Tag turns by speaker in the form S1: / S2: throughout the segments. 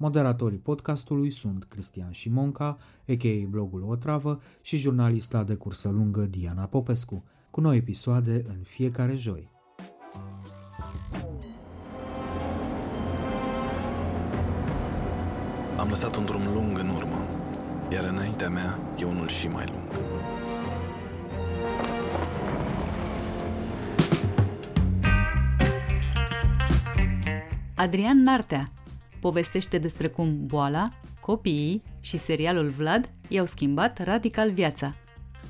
S1: Moderatorii podcastului sunt Cristian Șimonca, a.k.a. blogul Otravă și jurnalista de cursă lungă Diana Popescu, cu noi episoade în fiecare joi.
S2: Am lăsat un drum lung în urmă, iar înaintea mea e unul și mai lung.
S3: Adrian Nartea povestește despre cum boala, copiii și serialul Vlad i-au schimbat radical viața.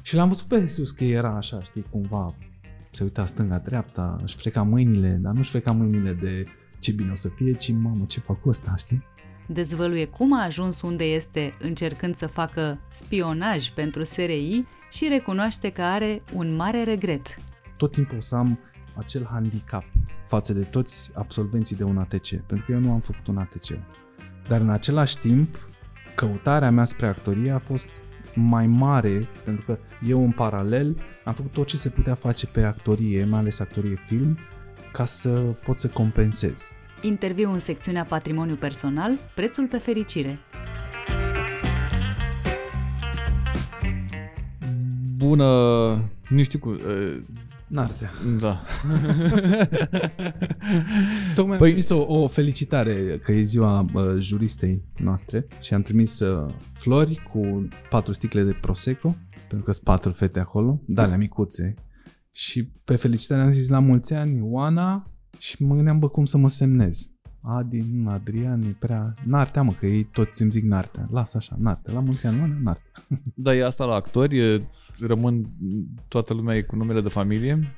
S4: Și l-am văzut pe Jesus că era așa, știi, cumva se uita stânga-dreapta, își freca mâinile, dar nu-și freca mâinile de ce bine o să fie, ci mamă, ce fac ăsta, știi?
S3: Dezvăluie cum a ajuns unde este încercând să facă spionaj pentru SRI și recunoaște că are un mare regret.
S4: Tot timpul o să am acel handicap față de toți absolvenții de un ATC, pentru că eu nu am făcut un ATC. Dar în același timp, căutarea mea spre actorie a fost mai mare, pentru că eu în paralel am făcut tot ce se putea face pe actorie, mai ales actorie film, ca să pot să compensez.
S3: Interviu în secțiunea Patrimoniu Personal, prețul pe fericire.
S5: Bună, nu știu cum,
S4: Nartea.
S5: da.
S4: Tocmai păi... am trimis o, o felicitare că e ziua uh, juristei noastre și am trimis uh, flori cu patru sticle de Prosecco, pentru că sunt patru fete acolo, dale micuțe. Și pe felicitare am zis la mulți ani, Oana, și mă gândeam, bă, cum să mă semnez. Adi, nu, Adrian, e prea... Nartea, mă, că ei toți îmi zic Nartea. Lasă așa, Nartea. La mulți ani, Oana, Nartea.
S5: Da, e asta la actori, rămân, toată lumea e cu numele de familie?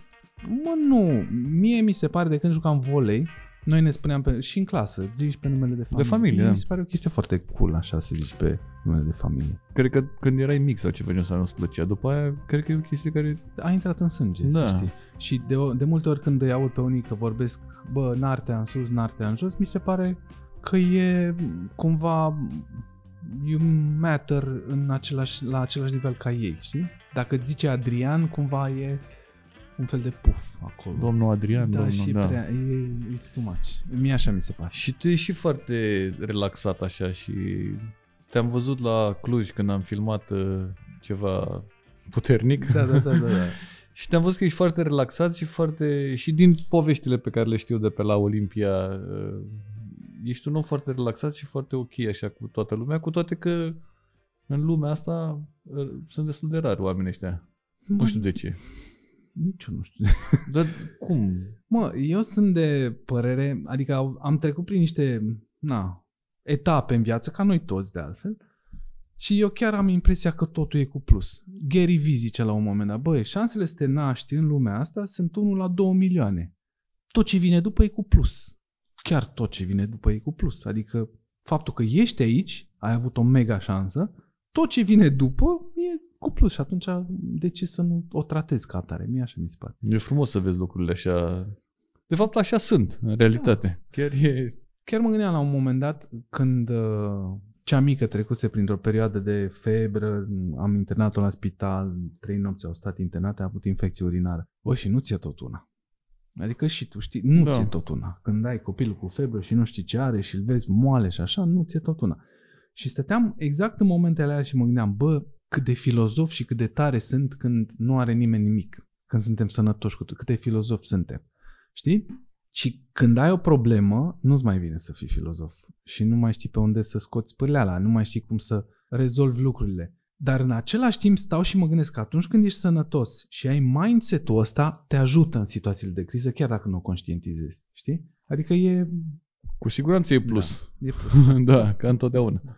S4: Mă, nu. Mie mi se pare de când jucam volei, noi ne spuneam pe, și în clasă, zici pe numele de familie.
S5: De familie, da.
S4: Mi se pare o chestie foarte cool așa să zici pe numele de familie.
S5: Cred că când erai mic sau ceva să nu-ți plăcea. După aia, cred că e o chestie care...
S4: A intrat în sânge,
S5: Da.
S4: să știi. Și de, de multe ori când îi aud pe unii că vorbesc, bă, nartea în sus, nartea în jos, mi se pare că e cumva you matter în același, la același nivel ca ei, știi? Dacă îți zice Adrian, cumva e un fel de puf acolo.
S5: Domnul Adrian,
S4: da,
S5: domnul,
S4: și
S5: da.
S4: prea, e, it's too much. Mie așa mi se pare.
S5: Și tu ești și foarte relaxat așa și te-am văzut la Cluj când am filmat uh, ceva puternic.
S4: Da, da, da, da. da.
S5: Și te-am văzut că ești foarte relaxat și foarte și din poveștile pe care le știu de pe la Olimpia uh, ești un om foarte relaxat și foarte ok așa cu toată lumea, cu toate că în lumea asta uh, sunt destul de rari oamenii ăștia. Nu știu de ce.
S4: Nici eu nu știu.
S5: Dar cum?
S4: Mă, eu sunt de părere, adică au- am trecut prin niște, na, etape în viață, ca noi toți de altfel, și eu chiar am impresia că totul e cu plus. Gary Vee zice la un moment dat, băi, șansele să te naști în lumea asta sunt 1 la 2 milioane. Tot ce vine după e cu plus. Chiar tot ce vine după e cu plus. Adică faptul că ești aici, ai avut o mega șansă, tot ce vine după e cu plus și atunci de ce să nu o tratezi ca atare? Mie așa mi se pare.
S5: E frumos să vezi lucrurile așa. De fapt, așa sunt, în realitate. Chiar e...
S4: Chiar mă gândeam la un moment dat când uh, cea mică trecuse printr-o perioadă de febră, am internat-o la spital, trei nopți au stat internate, a avut infecție urinară. Bă, și nu ți-e tot una. Adică și tu știi, nu
S5: Da.
S4: ți-e tot una. Când ai copilul cu febră și nu știi ce are și îl vezi moale și așa, nu ți-e tot una. Și stăteam exact în momentele alea și mă gândeam, bă, cât de filozof și cât de tare sunt când nu are nimeni nimic. Când suntem sănătoși cu tot, cât de filozof suntem. Știi? Și când ai o problemă, nu-ți mai vine să fii filozof și nu mai știi pe unde să scoți pârleala, nu mai știi cum să rezolvi lucrurile. Dar în același timp stau și mă gândesc că atunci când ești sănătos și ai mindset-ul ăsta, te ajută în situațiile de criză, chiar dacă nu o conștientizezi. Știi? Adică e...
S5: Cu siguranță e plus.
S4: Da, e plus.
S5: da, ca întotdeauna.
S4: Da.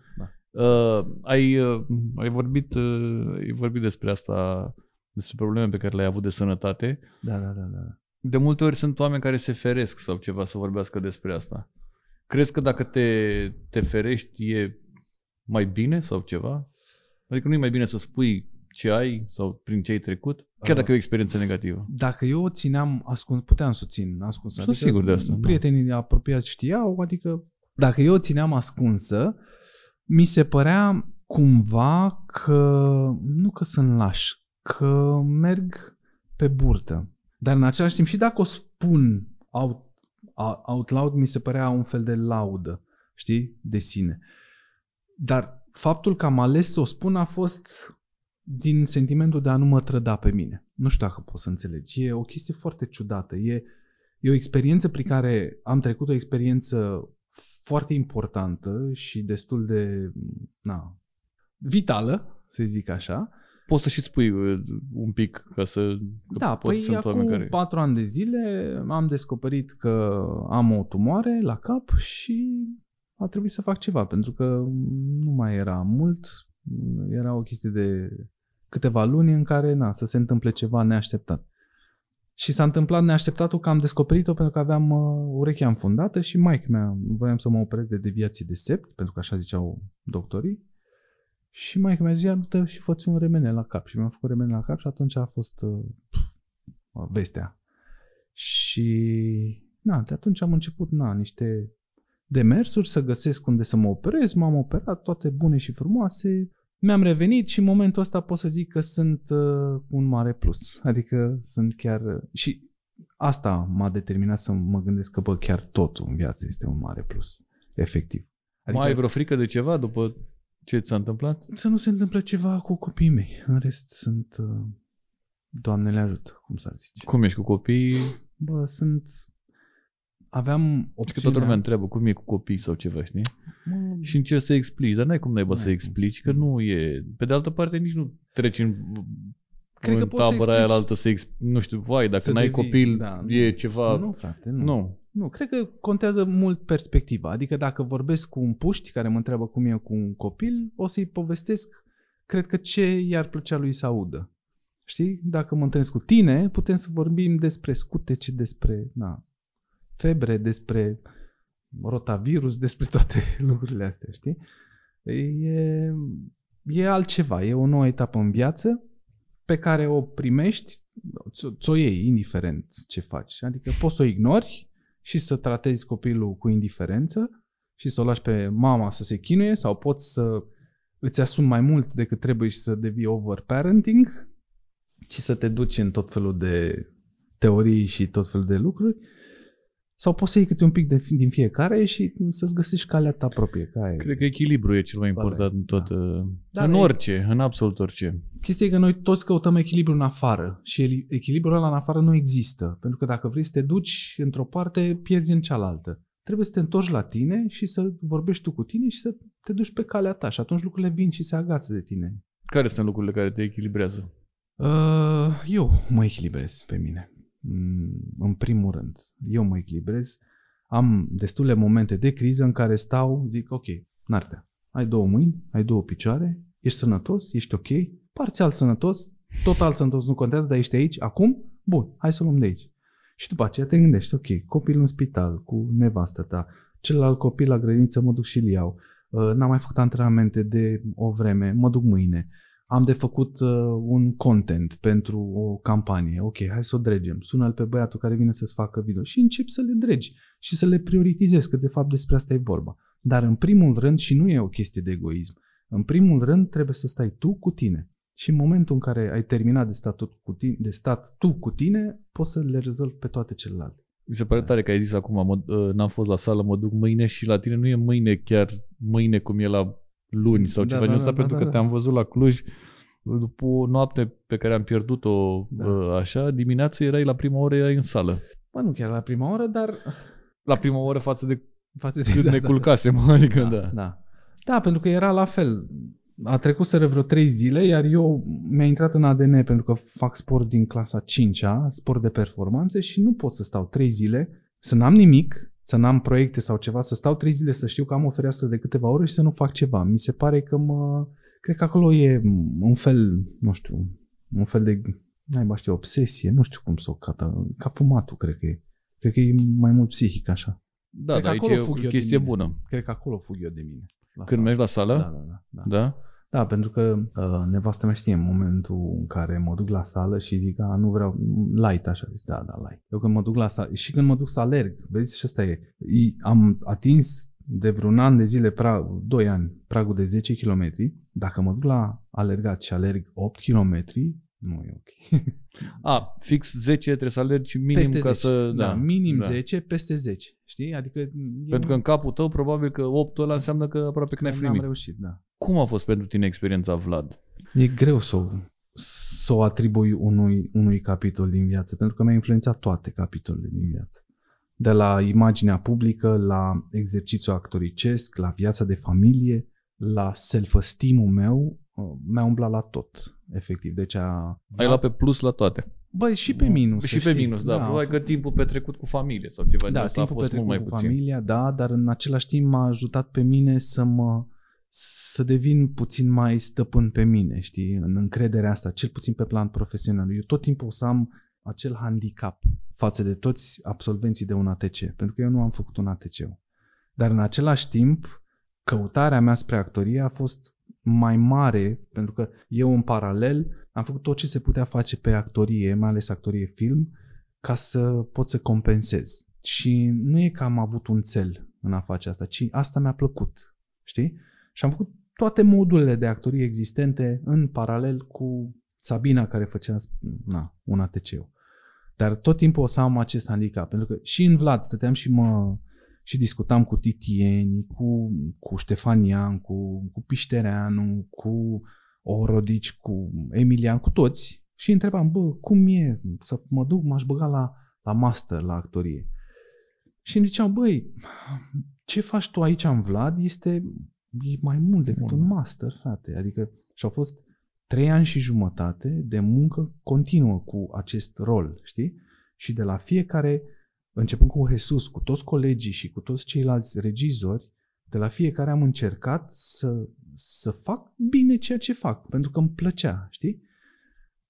S5: Uh, ai, uh, ai, vorbit, uh, ai vorbit despre asta, despre probleme pe care le-ai avut de sănătate.
S4: Da, da, da, da.
S5: De multe ori sunt oameni care se feresc sau ceva să vorbească despre asta. Crezi că dacă te, te ferești e mai bine sau ceva? Adică nu e mai bine să spui ce ai sau prin ce ai trecut? Chiar dacă e o experiență negativă.
S4: Dacă eu o țineam ascuns, puteam să o țin ascuns.
S5: Sunt sigur de asta, da.
S4: Prietenii apropiați știau, adică dacă eu o țineam ascunsă, mi se părea cumva că, nu că sunt laș, că merg pe burtă. Dar în același timp și dacă o spun out, out loud, mi se părea un fel de laudă, știi, de sine. Dar faptul că am ales să o spun a fost din sentimentul de a nu mă trăda pe mine. Nu știu dacă poți să înțelegi. E o chestie foarte ciudată. E, e o experiență prin care am trecut o experiență foarte importantă și destul de na, vitală, să zic așa.
S5: Poți să și spui uh, un pic ca să...
S4: Da, păi sunt acum care... patru ani de zile am descoperit că am o tumoare la cap și a trebuit să fac ceva, pentru că nu mai era mult, era o chestie de câteva luni în care, na, să se întâmple ceva neașteptat. Și s-a întâmplat neașteptatul că am descoperit-o pentru că aveam uh, urechea înfundată și maică mea, voiam să mă opresc de deviații de sept, pentru că așa ziceau doctorii. Și maică mea zicea, dă și fă un remene la cap. Și mi-am făcut remene la cap și atunci a fost uh, pf, vestea. Și na, de atunci am început na, niște demersuri să găsesc unde să mă operez, m-am operat, toate bune și frumoase, mi-am revenit și în momentul ăsta pot să zic că sunt uh, un mare plus. Adică sunt chiar... Uh, și asta m-a determinat să mă gândesc că, bă, chiar totul în viață este un mare plus. Efectiv.
S5: Adică, mai ai vreo frică de ceva după ce ți s-a întâmplat?
S4: Să nu se întâmple ceva cu copiii mei. În rest sunt... Uh, Doamne le ajută, cum s-ar zice.
S5: Cum ești cu copiii?
S4: Bă, sunt aveam
S5: opțiunea... Că toată lumea întreabă cum e cu copii sau ceva, știi? Mă... Și încerci să explici, dar n-ai cum naiba să explici, că nu e... Pe de altă parte nici nu treci în, Cred în că tabăra aia altă să explici, nu știu, vai, dacă să n-ai devii, copil, da, e nu. ceva...
S4: Nu, frate, nu. nu. Nu, cred că contează mult perspectiva. Adică dacă vorbesc cu un puști care mă întreabă cum e cu un copil, o să-i povestesc, cred că ce i-ar plăcea lui să audă. Știi? Dacă mă întâlnesc cu tine, putem să vorbim despre scutece, despre na, febre, despre rotavirus, despre toate lucrurile astea, știi? E, e altceva, e o nouă etapă în viață pe care o primești, ți-o iei, indiferent ce faci. Adică poți să o ignori și să tratezi copilul cu indiferență și să o lași pe mama să se chinuie sau poți să îți asumi mai mult decât trebuie și să devii over-parenting și să te duci în tot felul de teorii și tot felul de lucruri sau poți să iei câte un pic de, din fiecare și să-ți găsești calea ta proprie. Ca
S5: Cred că echilibru e cel mai important în tot. Da. Uh, Dar în orice, în absolut orice.
S4: Chestia e că noi toți căutăm echilibru în afară și echilibrul ăla în afară nu există. Pentru că dacă vrei să te duci într-o parte, pierzi în cealaltă. Trebuie să te întorci la tine și să vorbești tu cu tine și să te duci pe calea ta și atunci lucrurile vin și se agață de tine.
S5: Care sunt lucrurile care te echilibrează?
S4: Uh, eu mă echilibrez pe mine. Mm, în primul rând. Eu mă echilibrez. Am destule momente de criză în care stau, zic, ok, Nartea, ai două mâini, ai două picioare, ești sănătos, ești ok, parțial sănătos, total sănătos nu contează, dar ești aici, acum, bun, hai să luăm de aici. Și după aceea te gândești, ok, copil în spital cu nevastă ta, celălalt copil la grădiniță mă duc și-l iau, uh, n-am mai făcut antrenamente de o vreme, mă duc mâine, am de făcut uh, un content pentru o campanie. Ok, hai să o dregem. Sună-l pe băiatul care vine să-ți facă video și încep să le dregi și să le prioritizezi, că de fapt despre asta e vorba. Dar în primul rând, și nu e o chestie de egoism, în primul rând trebuie să stai tu cu tine. Și în momentul în care ai terminat de stat, cu tine, de stat tu cu tine, poți să le rezolvi pe toate celelalte.
S5: Mi se pare tare că ai zis acum, mă, uh, n-am fost la sală, mă duc mâine și la tine nu e mâine chiar mâine cum e la luni sau da, ceva da, da, da, pentru da, că da. te-am văzut la Cluj după o noapte pe care am pierdut-o da. Uh, așa, dimineața erai la prima oră erai în sală.
S4: Bă, nu chiar la prima oră, dar...
S5: La prima oră față de, față de când da, ne da, culcasem, da. adică da.
S4: Da, da. da, pentru că era la fel. a trecut să vreo trei zile, iar eu mi-a intrat în ADN pentru că fac sport din clasa 5-a, sport de performanțe și nu pot să stau trei zile, să n-am nimic, să n-am proiecte sau ceva, să stau trei zile să știu că am o fereastră de câteva ore și să nu fac ceva. Mi se pare că mă... Cred că acolo e un fel, nu știu, un fel de, mai știu, obsesie, nu știu cum să o cata, ca fumatul, cred că e. Cred că e mai mult psihic așa.
S5: Da,
S4: Cred
S5: dar
S4: că
S5: aici
S4: acolo fug
S5: e
S4: eu
S5: o
S4: de
S5: chestie
S4: mine.
S5: bună.
S4: Cred că acolo fug eu de mine. La
S5: Când
S4: sală.
S5: mergi la sală?
S4: Da, da, da. da.
S5: Da?
S4: Da, pentru că uh, nevastă mea știe în momentul în care mă duc la sală și zic, a, nu vreau, light așa, zic, da, da, light. Eu când mă duc la sală, și când mă duc să alerg, vezi, și asta e, I- am atins de vreun an de zile, pra, 2 ani, pragul de 10 km, dacă mă duc la alergat și alerg 8 km, nu e ok.
S5: A, fix 10 trebuie să alergi minim
S4: peste
S5: ca
S4: 10.
S5: să...
S4: da, minim
S5: da.
S4: 10, peste 10, știi? Adică e
S5: Pentru că în capul tău probabil că 8 ăla înseamnă că aproape că n-ai
S4: n-am
S5: făcut nimic.
S4: reușit, da.
S5: Cum a fost pentru tine experiența Vlad?
S4: E greu să o, să o atribui unui, unui capitol din viață, pentru că mi-a influențat toate capitolele din viață. De la imaginea publică, la exercițiul actoricesc, la viața de familie, la self-esteem-ul meu, uh, mi-a umblat la tot, efectiv. Deci a...
S5: Ai luat pe plus la toate.
S4: Băi, și pe minus,
S5: Și
S4: să
S5: pe
S4: știi.
S5: minus, da.
S4: a
S5: Probabil că
S4: fost-
S5: timpul petrecut cu familie sau ceva de
S4: da,
S5: asta a
S4: timpul
S5: fost mult mai
S4: petrecut cu
S5: puțin.
S4: familia, da, dar în același timp m-a ajutat pe mine să mă să devin puțin mai stăpân pe mine, știi, în încrederea asta, cel puțin pe plan profesional. Eu tot timpul o să am acel handicap față de toți absolvenții de un ATC, pentru că eu nu am făcut un ATC. Dar în același timp, căutarea mea spre actorie a fost mai mare, pentru că eu în paralel am făcut tot ce se putea face pe actorie, mai ales actorie film, ca să pot să compensez. Și nu e că am avut un cel în a face asta, ci asta mi-a plăcut, știi? Și am făcut toate modurile de actorie existente în paralel cu Sabina care făcea na, un ATC. Dar tot timpul o să am acest handicap, pentru că și în Vlad stăteam și mă și discutam cu Titieni, cu, cu Ștefanian, cu, cu Piștereanu, cu Orodici, cu Emilian, cu toți și întrebam, bă, cum e să mă duc, m-aș băga la, la master, la actorie. Și îmi ziceau, băi, ce faci tu aici în Vlad este e mai mult decât
S5: Bun.
S4: un master, frate. Adică și-au fost trei ani și jumătate de muncă continuă cu acest rol, știi? Și de la fiecare, începând cu Jesus, cu toți colegii și cu toți ceilalți regizori, de la fiecare am încercat să, să fac bine ceea ce fac, pentru că îmi plăcea, știi?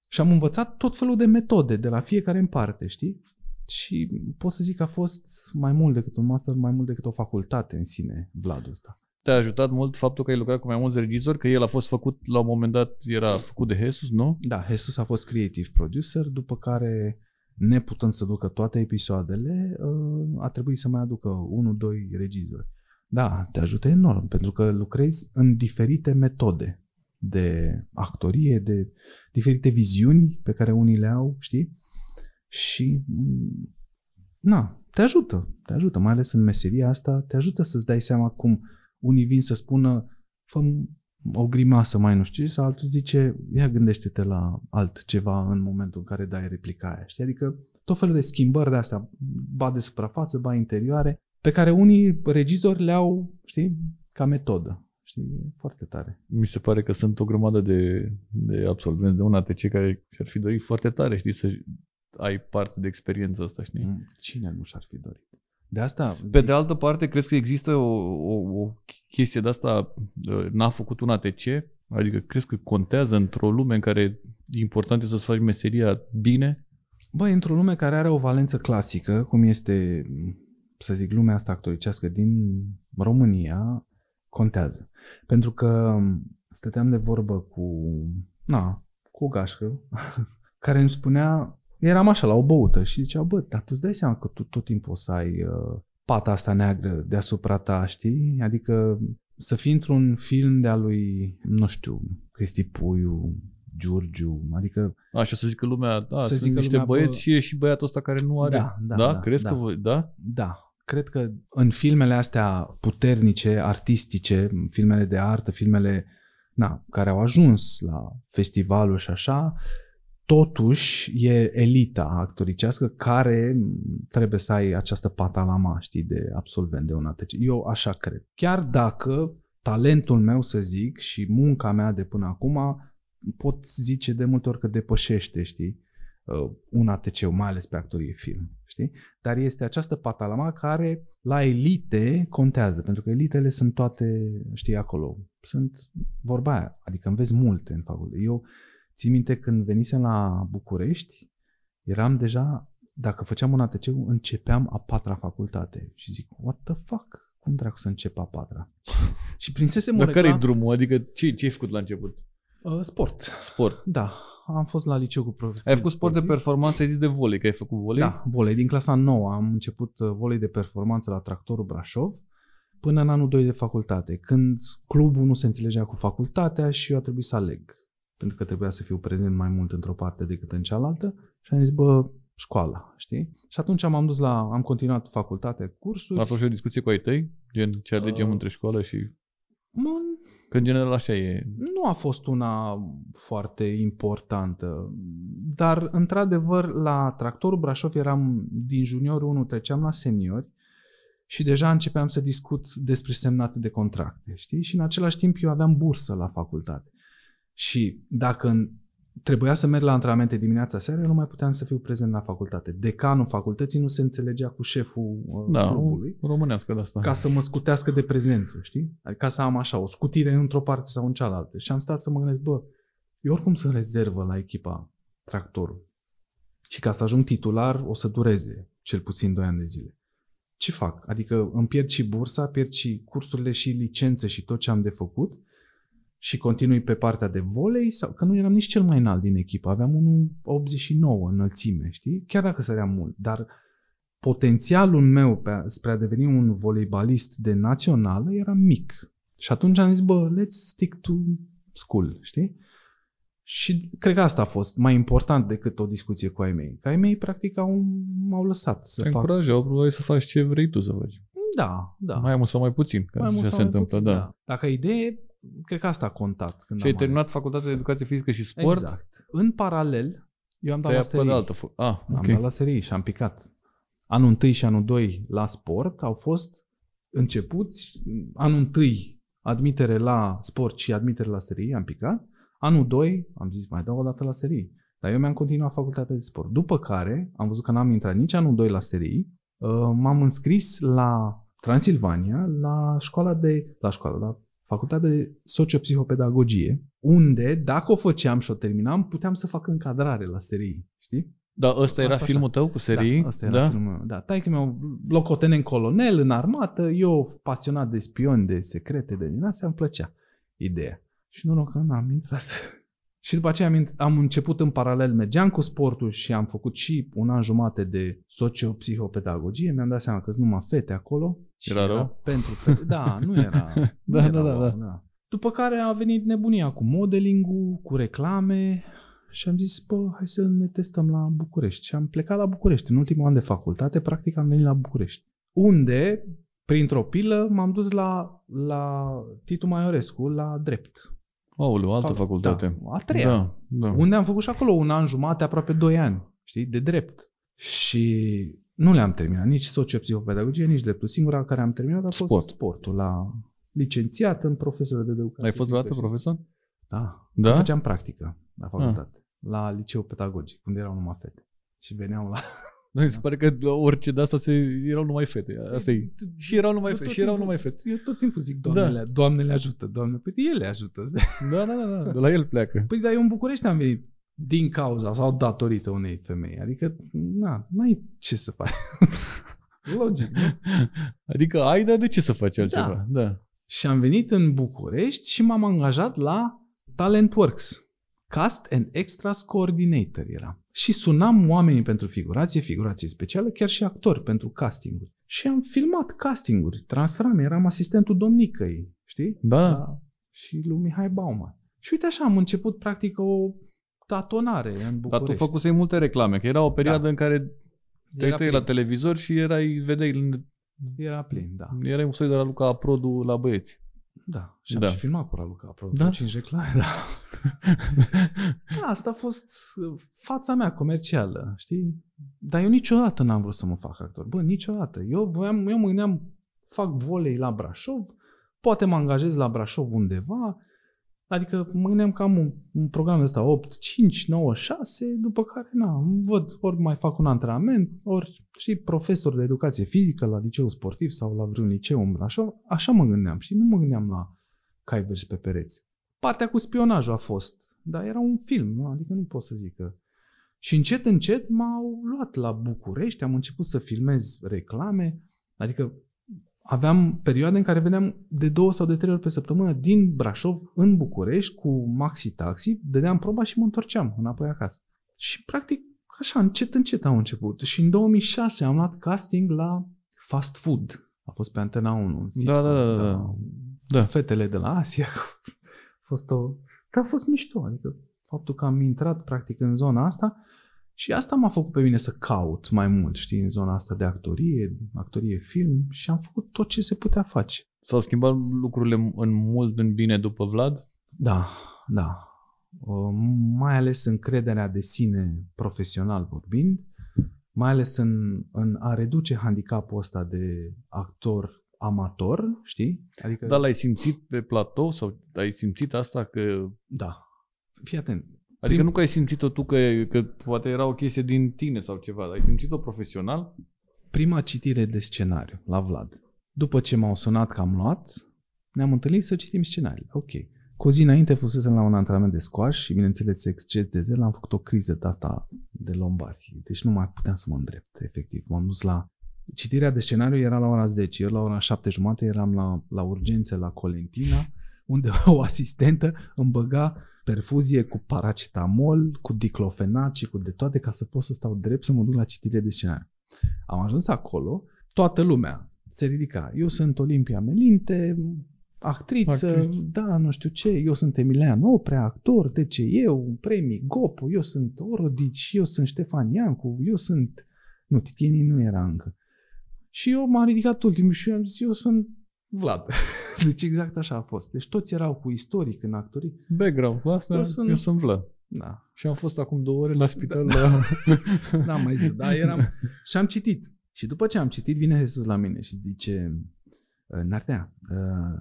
S4: Și am învățat tot felul de metode de la fiecare în parte, știi? Și pot să zic că a fost mai mult decât un master, mai mult decât o facultate în sine, Vladul ăsta.
S5: Te-a ajutat mult faptul că ai lucrat cu mai mulți regizori, că el a fost făcut, la un moment dat, era făcut de Jesus, nu?
S4: Da, Jesus a fost creative producer, după care, neputând să ducă toate episoadele, uh, a trebuit să mai aducă unul, doi regizori. Da, te ajută enorm, pentru că lucrezi în diferite metode de actorie, de diferite viziuni pe care unii le au, știi? Și, mm, na, te ajută, te ajută, mai ales în meseria asta, te ajută să-ți dai seama cum unii vin să spună fă o grimasă mai nu știu ce, sau altul zice, ia gândește-te la altceva în momentul în care dai replica aia, știi? Adică tot felul de schimbări de astea, ba de suprafață, ba interioare, pe care unii regizori le au, știi, ca metodă. Știi, e foarte tare.
S5: Mi se pare că sunt o grămadă de, de absolvenți de un ATC care și-ar fi dorit foarte tare, știi, să ai parte de experiența asta, știi?
S4: Mm, Cine nu și-ar fi dorit? De asta
S5: Pe
S4: zic,
S5: de altă parte, crezi că există o, o, o chestie de asta, uh, n-a făcut un ATC? Adică crezi că contează într-o lume în care important e să-ți faci meseria bine?
S4: Băi, într-o lume care are o valență clasică, cum este, să zic, lumea asta actoricească din România, contează. Pentru că stăteam de vorbă cu, na, cu o gașcă, care îmi spunea, eram așa la o băută și zicea, bă, dar tu îți dai seama că tu tot timpul o să ai uh, pata asta neagră deasupra ta, știi? Adică să fii într-un film de-a lui, nu știu, Cristi Puiu, Giurgiu, adică
S5: A, și o să zică lumea, da,
S4: Să
S5: sunt
S4: zică
S5: niște
S4: lumea, bă-
S5: băieți și e și băiatul ăsta care nu are.
S4: Da, da,
S5: da?
S4: da,
S5: crezi
S4: da.
S5: că voi, da?
S4: Da, cred că în filmele astea puternice, artistice, filmele de artă, filmele na, care au ajuns la festivaluri și așa, totuși e elita actoricească care trebuie să ai această patalama, știi, de absolvent de un ATC. Eu așa cred. Chiar dacă talentul meu, să zic, și munca mea de până acum, pot zice de multe ori că depășește, știi, uh, un ATC, mai ales pe actorie film, știi? Dar este această patalama care la elite contează, pentru că elitele sunt toate, știi, acolo. Sunt vorba aia, adică înveți multe în facultate. Eu țin minte când venisem la București, eram deja, dacă făceam un ATC, începeam a patra facultate. Și zic, what the fuck? Cum dracu să încep a patra? și prinsesem
S5: Dar
S4: o
S5: care e
S4: reclam-
S5: drumul? Adică ce, ce ai făcut la început?
S4: Uh, sport.
S5: Sport.
S4: Da, am fost la liceu cu profesori
S5: Ai făcut sport de
S4: sportivi.
S5: performanță, ai zis de volei, că ai făcut volei?
S4: Da, volei. Din clasa 9 am început uh, volei de performanță la Tractorul Brașov până în anul 2 de facultate, când clubul nu se înțelegea cu facultatea și eu a trebuit să aleg. Pentru că trebuia să fiu prezent mai mult într-o parte decât în cealaltă și am zis, bă, școala, știi? Și atunci m-am dus la, am continuat facultate, cursuri.
S5: A fost și o discuție cu ai tăi? Gen, ce alegem
S4: Uh.
S5: între școală și...
S4: Mă,
S5: Că în general așa e.
S4: nu a fost una foarte importantă, dar într-adevăr la Tractorul Brașov eram din junior 1, treceam la seniori și deja începeam să discut despre semnat de contracte, știi? Și în același timp eu aveam bursă la facultate. Și dacă în- trebuia să merg la antrenamente dimineața seara, eu nu mai puteam să fiu prezent la facultate. Decanul facultății nu se înțelegea cu șeful uh,
S5: Da,
S4: clubului
S5: o românească de asta.
S4: ca să mă scutească de prezență, știi? Adică ca să am așa, o scutire într-o parte sau în cealaltă. Și am stat să mă gândesc, bă, eu oricum sunt rezervă la echipa tractorul. Și ca să ajung titular o să dureze cel puțin 2 ani de zile. Ce fac? Adică îmi pierd și bursa, pierd și cursurile și licențe și tot ce am de făcut și continui pe partea de volei sau că nu eram nici cel mai înalt din echipă, aveam 1,89 înălțime, știi? Chiar dacă săream mult, dar potențialul meu pe, spre a deveni un voleibalist de națională era mic. Și atunci am zis, bă, let's stick to school, știi? Și cred că asta a fost mai important decât o discuție cu ai mei. Că ai mei, practic, au, m-au lăsat să
S5: Te
S4: fac...
S5: încurajau, probabil să faci ce vrei tu să faci.
S4: Da, da.
S5: Mai mult sau mai puțin, că
S4: Mai mult
S5: așa
S4: sau
S5: se
S4: mai
S5: întâmplă,
S4: puțin,
S5: da.
S4: Dacă ai idee, cred că asta a contat. Când
S5: Și ai
S4: am
S5: terminat
S4: ales.
S5: facultatea de educație fizică și sport?
S4: Exact. În paralel, eu am dat
S5: Te-ai
S4: la
S5: apucat de
S4: serie.
S5: altă fă- Ah,
S4: Am
S5: ok.
S4: dat la serie și am picat. Anul 1 și anul 2 la sport au fost începuți. Anul 1 admitere la sport și admitere la serie, am picat. Anul 2 am zis mai dau o dată la serie. Dar eu mi-am continuat facultatea de sport. După care am văzut că n-am intrat nici anul 2 la serie. uh, M-am înscris la Transilvania, la școala de... La școală, la facultatea de sociopsihopedagogie, unde, dacă o făceam și o terminam, puteam să fac încadrare la serie. Știi?
S5: Da, ăsta era
S4: Asta așa.
S5: filmul tău cu serii?
S4: Da, asta era filmul meu. Da, taică meu locotenent colonel în armată, eu pasionat de spioni, de secrete, de din astea, îmi plăcea ideea. Și noroc că n-am intrat. și după aceea am, int- am început în paralel, mergeam cu sportul și am făcut și un an jumate de sociopsihopedagogie. Mi-am dat seama că sunt numai fete acolo. Și
S5: Era rău?
S4: Pentru fete. Da, nu era. nu
S5: Da,
S4: era
S5: da, da,
S4: rău,
S5: da.
S4: După care a venit nebunia cu modeling cu reclame și am zis, bă, hai să ne testăm la București. Și am plecat la București. În ultimul an de facultate, practic am venit la București. Unde, printr-o pilă, m-am dus la, la Titu Maiorescu, la drept.
S5: Aoleu, altă
S4: Fac-
S5: facultate.
S4: Da, a treia.
S5: Da, da.
S4: Unde am făcut și acolo un an jumate, aproape doi ani, știi, de drept. Și nu le-am terminat, nici sociopsihopedagogie, nici dreptul. Singura care am terminat a fost
S5: Sport.
S4: sportul, la licențiat în profesor de educație.
S5: Ai fost vreodată
S4: fizică și-
S5: profesor?
S4: Da.
S5: Da?
S4: da? Făceam practică la facultate, la liceu pedagogic, unde erau numai fete. Și veneau la...
S5: Mi se pare că la orice de asta se, erau numai fete. Asta e. Și erau numai
S4: Eu
S5: fete.
S4: tot
S5: Și erau
S4: timpul-
S5: numai fete.
S4: Eu tot timpul zic, doamnele, da. doamnele ajută, doamne. Păi ele ajută.
S5: Da, da, da, da. De la el pleacă.
S4: Păi dar eu în București am venit din cauza sau datorită unei femei. Adică, na, n-ai ce să faci. Logic, nu?
S5: Adică ai, dar de ce să faci altceva?
S4: Da.
S5: Da.
S4: Și am venit în București și m-am angajat la Talentworks. Cast and Extras Coordinator era. Și sunam oamenii pentru figurație, figurație specială, chiar și actori pentru castinguri. Și am filmat castinguri, transferam, eram asistentul domnicăi, știi?
S5: Da.
S4: La- și lui Mihai Bauman. Și uite așa, am început practic o tatonare în
S5: Dar tu
S4: București.
S5: făcusei multe reclame, că era o perioadă
S4: Da.
S5: în care te
S4: Era
S5: uitai
S4: plin.
S5: la televizor și erai, vedeai,
S4: Era plin, da.
S5: erai un soi de la Luca Produ la băieți.
S4: Da, și am
S5: Da.
S4: și filmat cu Raluca, apropo,
S5: Da?
S4: da? 5 reclame, da. da. Asta a fost uh, fața mea comercială, știi? Dar eu niciodată n-am vrut să mă fac actor. Bă, niciodată. Eu voiam, eu mă gândeam, fac volei la Brașov, poate mă angajez la Brașov undeva, adică mă gândeam că am un, un program ăsta 8, 5, 9, 6, după care, na, văd, ori mai fac un antrenament, ori, știi, profesor de educație fizică la liceu sportiv sau la vreun liceu în Brașov, așa mă gândeam, și nu mă gândeam la cai verzi pe pereți. Partea cu spionajul a fost, dar era un film, nu? adică nu pot să zic că... Și încet, încet m-au luat la București, am început să filmez reclame, adică aveam perioade în care veneam de două sau de trei ori pe săptămână din Brașov în București cu maxi-taxi, dădeam proba și mă întorceam înapoi acasă. Și practic așa, încet, încet am început. Și în 2006 am luat casting la fast food. A fost pe Antena 1.
S5: Da, da, da, da.
S4: da. Fetele de la Asia. A fost o... Dar a fost mișto. Adică faptul că am intrat practic în zona asta și asta m-a făcut pe mine să caut mai mult, știi, în zona asta de actorie, actorie film și am făcut tot ce se putea face.
S5: S-au schimbat lucrurile în mult în bine după Vlad?
S4: Da, da. Mai ales încrederea de sine profesional vorbind, mai ales în, în a reduce handicapul ăsta de actor amator, știi?
S5: Adică... Dar l-ai simțit pe platou sau ai simțit asta că...
S4: Da. Fii atent,
S5: Adică Prim... nu că ai simțit-o tu că, că poate era o chestie din tine sau ceva, dar ai simțit-o profesional?
S4: Prima citire de scenariu la Vlad. După ce m-au sunat că am luat, ne-am întâlnit să citim scenariul. Ok. Cu o zi înainte fusesem la un antrenament de squash și, bineînțeles, exces de zel, am făcut o criză de asta de lombari. Deci nu mai puteam să mă îndrept, efectiv. M-am dus la... Citirea de scenariu era la ora 10, eu la ora 7 jumate eram la, la urgențe la Colentina, unde o asistentă îmi băga perfuzie cu paracetamol, cu diclofenat și cu de toate ca să pot să stau drept să mă duc la citire de scenariu. Am ajuns acolo, toată lumea se ridica. Eu sunt Olimpia Melinte, actriță, actriță, da, nu știu ce, eu sunt Emilian Oprea, actor, de ce eu, premii, Gopu, eu sunt Orodici, eu sunt Ștefan Iancu, eu sunt... Nu, Titienii nu era încă. Și eu m-am ridicat ultimul și eu am zis, eu sunt Vlad. Deci exact așa a fost. Deci toți erau cu istoric în actorii.
S5: Background, asta eu sunt, eu sunt Vlad.
S4: Da.
S5: Și am fost acum două ore la spital. Da, la...
S4: da mai zis, da, eram... Și am citit. Și după ce am citit, vine Jesus la mine și zice, ă, Nartea, uh,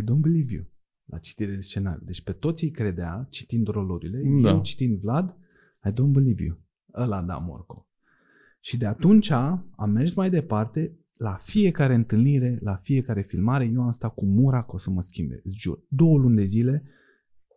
S4: I don't believe you la citire de scenariu. Deci pe toți îi credea, citind rolurile, da. eu citind Vlad, I don't believe you. Ăla da, Morco. Și de atunci am mers mai departe, la fiecare întâlnire, la fiecare filmare, eu am stat cu mura că o să mă schimbe, îți jur. Două luni de zile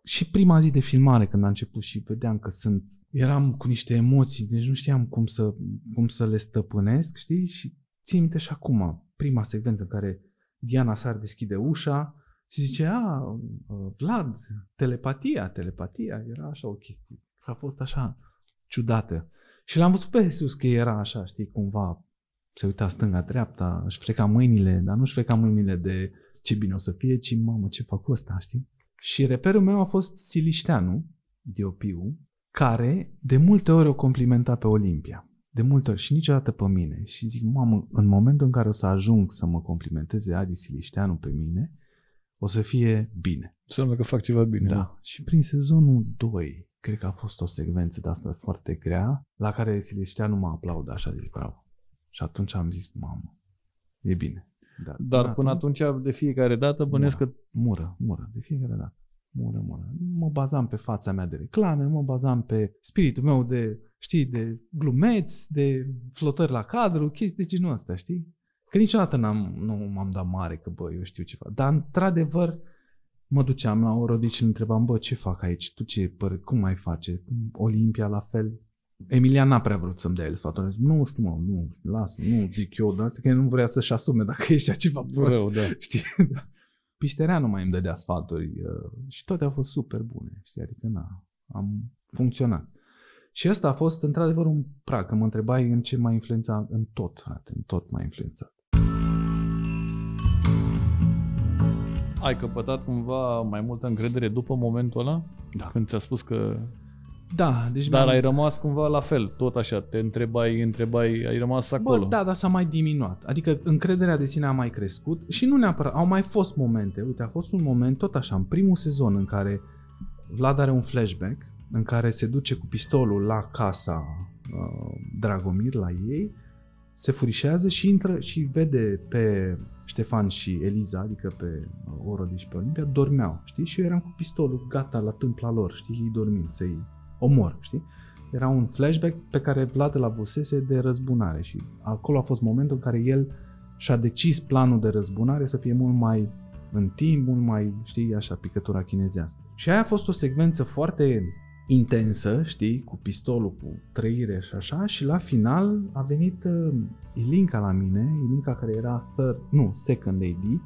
S4: și prima zi de filmare când a început și vedeam că sunt, eram cu niște emoții, deci nu știam cum să, cum să le stăpânesc, știi? Și țin minte și acum, prima secvență în care Diana Sar deschide ușa și zice, a, Vlad, telepatia, telepatia, era așa o chestie. A fost așa ciudată. Și l-am văzut pe Jesus că era așa, știi, cumva se uita stânga-dreapta, își freca mâinile, dar nu își freca mâinile de ce bine o să fie, ci mamă, ce fac ăsta, știi? Și reperul meu a fost Silișteanu, Diopiu, care de multe ori o complimenta pe Olimpia. De multe ori și niciodată pe mine. Și zic, mamă, în momentul în care o să ajung să mă complimenteze Adi Silișteanu pe mine, o să fie bine.
S5: Înseamnă că fac ceva bine.
S4: Da. da. Și prin sezonul 2, cred că a fost o secvență de asta foarte grea, la care Silișteanu mă aplaudă, așa zic, bravo. Și atunci am zis, mamă, e bine.
S5: Dar, Dar până atunci, atunci, de fiecare dată, bănesc că...
S4: Mură, mură, de fiecare dată. Mură, mură. Mă bazam pe fața mea de reclame, mă bazam pe spiritul meu de, știi, de glumeți, de flotări la cadru, chestii de genul ăsta, știi? Că niciodată n-am, nu m-am dat mare că, bă, eu știu ceva. Dar, într-adevăr, mă duceam la Orodici și îl întrebam, bă, ce fac aici? Tu ce, păr- cum mai face? Olimpia la fel? Emilian n-a prea vrut să-mi dea el sfatul. Zis, nu știu, mă, nu, lasă, nu zic eu, dar că nu vrea să-și asume dacă ești ceva prost. Rău, da. Știi? Da. Pișterea nu mai îmi dădea sfaturi uh, și toate au fost super bune. Știi? Adică, na, am funcționat. Și ăsta a fost, într-adevăr, un prag. Că mă întrebai în ce m-a influențat, în tot, frate, în tot m-a influențat.
S5: Ai căpătat cumva mai multă încredere după momentul ăla?
S4: Da.
S5: Când ți-a spus că
S4: da, deci
S5: Dar ai rămas cumva la fel, tot așa, te întrebai, întrebai, ai rămas acolo.
S4: Bă, da, dar s-a mai diminuat. Adică încrederea de sine a mai crescut și nu neapărat, au mai fost momente. Uite, a fost un moment tot așa, în primul sezon în care Vlad are un flashback în care se duce cu pistolul la casa uh, Dragomir, la ei se furișează și intră și vede pe Ștefan și Eliza, adică pe Orodi și pe Olimpia, dormeau, știi? Și eu eram cu pistolul gata la tâmpla lor, știi? Ei dormind, să-i omor, știi? Era un flashback pe care Vlad îl avusese de răzbunare și acolo a fost momentul în care el și-a decis planul de răzbunare să fie mult mai în timp, mult mai, știi, așa, picătura chinezească. Și aia a fost o secvență foarte intensă, știi, cu pistolul, cu trăire și așa, și la final a venit uh, Ilinca la mine, Ilinca care era third, nu, second AD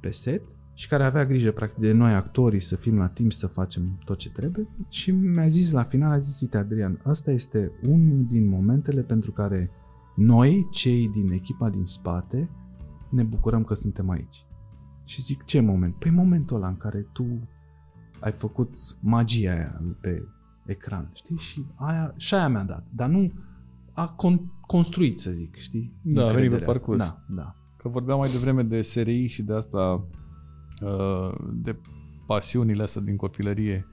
S4: pe set și care avea grijă practic de noi actorii să fim la timp să facem tot ce trebuie și mi-a zis la final, a zis, uite Adrian, ăsta este unul din momentele pentru care noi, cei din echipa din spate, ne bucurăm că suntem aici. Și zic, ce moment? Păi momentul ăla în care tu ai făcut magia aia pe ecran, știi? Și aia, și aia mi-a dat, dar nu a con- construit, să zic, știi?
S5: Da, a venit pe parcurs.
S4: Da, da.
S5: Că vorbeam mai devreme de SRI și de asta, uh, de pasiunile astea din copilărie.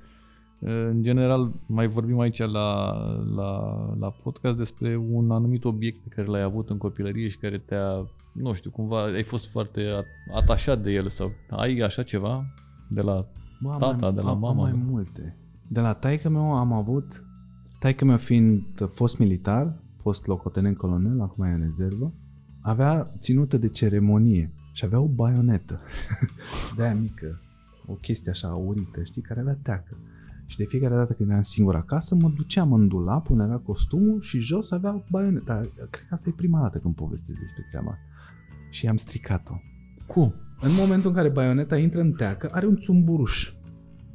S5: Uh, în general, mai vorbim aici la, la, la podcast despre un anumit obiect pe care l-ai avut în copilărie și care te-a, nu știu, cumva ai fost foarte atașat de el sau ai așa ceva de la
S4: Bă,
S5: tata,
S4: mai,
S5: de la
S4: am,
S5: mama?
S4: Am mai multe. De la taică meu am avut, taică meu fiind fost militar, fost locotenent colonel, acum e în rezervă, avea ținută de ceremonie și avea o baionetă de aia mică, o chestie așa aurită, știi, care avea teacă. Și de fiecare dată când eram singur acasă, mă duceam în dulap, unde avea costumul și jos avea o baionetă. Dar cred că asta e prima dată când povestesc despre treaba asta. Și am stricat-o.
S5: Cum?
S4: În momentul în care baioneta intră în teacă, are un țumburuș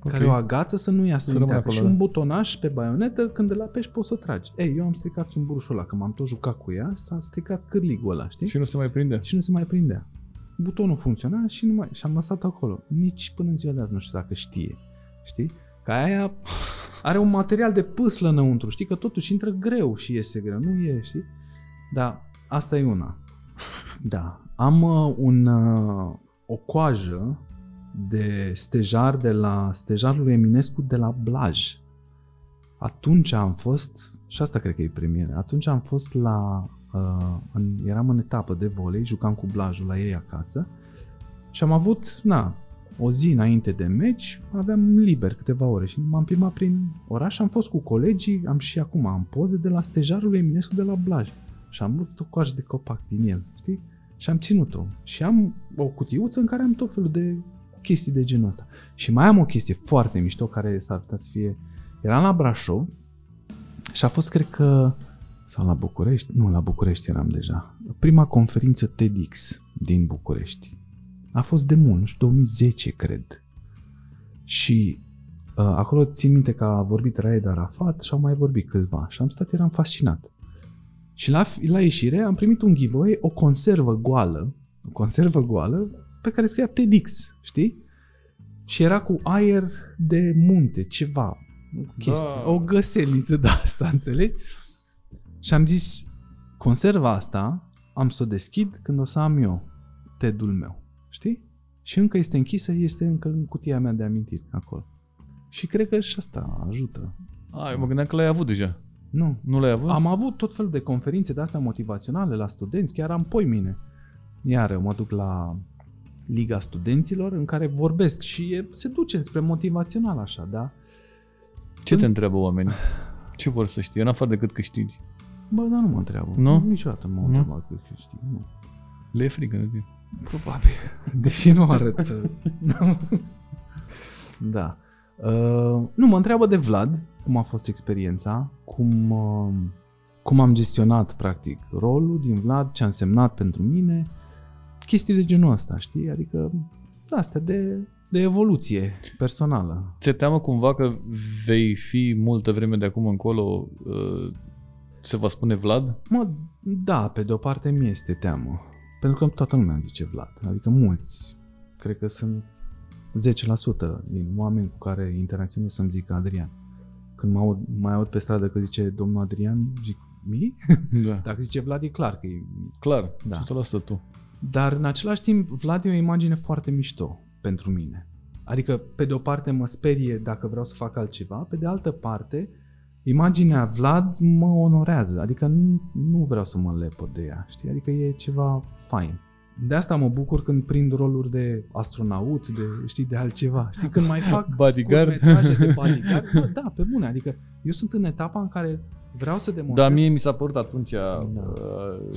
S5: Ok.
S4: care o agață să nu iasă
S5: Să
S4: din
S5: rămână
S4: teacă.
S5: acolo,
S4: Și
S5: da.
S4: un butonaș pe baionetă, când îl apeși poți să tragi. Ei, eu am stricat țumburușul ăla, că m-am tot jucat cu ea, s-a stricat cârligul ăla, știi?
S5: Și nu se mai prinde?
S4: și nu se mai prindea. Butonul funcționa și, nu mai, și am lăsat acolo. Nici până în ziua de azi nu știu dacă știe. Știi? Că aia are un material de pâslă înăuntru, știi? Că totuși intră greu și iese greu. Nu e, știi? Da, asta e una. Da. Am uh, un, uh, o coajă de stejar de la stejarul lui Eminescu de la Blaj. Atunci am fost, și asta cred că e premieră, atunci am fost la, uh, în, eram în etapă de volei, jucam cu Blajul la ei acasă și am avut, na, o zi înainte de meci, aveam liber câteva ore și m-am plimbat prin oraș și am fost cu colegii, am și acum am poze de la stejarul lui Eminescu de la Blaj și am luat o coajă de copac din el, știi? Și am ținut-o. Și am o cutiuță în care am tot felul de chestii de genul ăsta. Și mai am o chestie foarte mișto care s-ar putea să fie... Eram la Brașov și a fost, cred că, sau la București, nu, la București eram deja. Prima conferință TEDx din București. A fost de mult, nu știu, 2010, cred. Și uh, acolo țin minte că a vorbit Raed Arafat și au mai vorbit câțiva. Și am stat, eram fascinat. Și la, la ieșire am primit un giveaway, o conservă goală, o conservă goală pe care scria TEDx, știi? Și era cu aer de munte, ceva, o chestie,
S5: Da.
S4: o găselniță de asta, înțelegi? Și am zis, conserva asta am să o deschid când o să am eu TED-ul meu, știi? Și încă este închisă, este încă în cutia mea de amintiri acolo. Și cred că și asta ajută.
S5: A, eu mă gândeam că l-ai avut deja.
S4: Nu,
S5: Nu l-ai avut?
S4: am avut tot felul de conferințe de astea motivaționale la studenți, chiar am poi mine. Iar mă duc la Liga Studenților în care vorbesc și e, se duce spre motivațional așa, da?
S5: Ce te întreabă oamenii? Ce vor să știe? În afară decât câștigi.
S4: Bă, dar nu mă întreabă.
S5: Nu?
S4: Niciodată mă
S5: Nu?
S4: întreabă că știi. Nu.
S5: Le e frică, nu știu.
S4: Probabil. Deși nu arăt. da. Uh, nu, mă întreabă de Vlad cum a fost experiența, cum, uh, cum am gestionat practic rolul din Vlad, ce a însemnat pentru mine, chestii de genul ăsta, știi? Adică astea de, de evoluție personală.
S5: Ți-e teamă cumva că vei fi multă vreme de acum încolo uh, se va spune Vlad?
S4: Mă, da, pe de o parte mi este teamă. Pentru că toată lumea îmi zice Vlad. Adică mulți, cred că sunt 10% din oameni cu care interacționez să-mi zică Adrian. Când mă aud, mai aud pe stradă că zice domnul Adrian, zic, mi?
S5: Da.
S4: Dacă zice Vlad, e clar că e...
S5: Clar,
S4: Da.
S5: 100% tu.
S4: Dar în același timp, Vlad e o imagine foarte mișto pentru mine. Adică, pe de o parte mă sperie dacă vreau să fac altceva, pe de altă parte, imaginea Vlad mă onorează, adică nu, nu vreau să mă lepăd de ea, știi? Adică e ceva fain. De asta mă bucur când prind roluri de astronauți, de, știi, de altceva. Știi, când mai fac
S5: Bodyguard.
S4: scurtmetraje de bodyguard, bă, da, pe bune. Adică eu sunt în etapa în care vreau să demonstrez...
S5: Dar mie mi s-a părut atunci,
S4: Da.
S5: uh,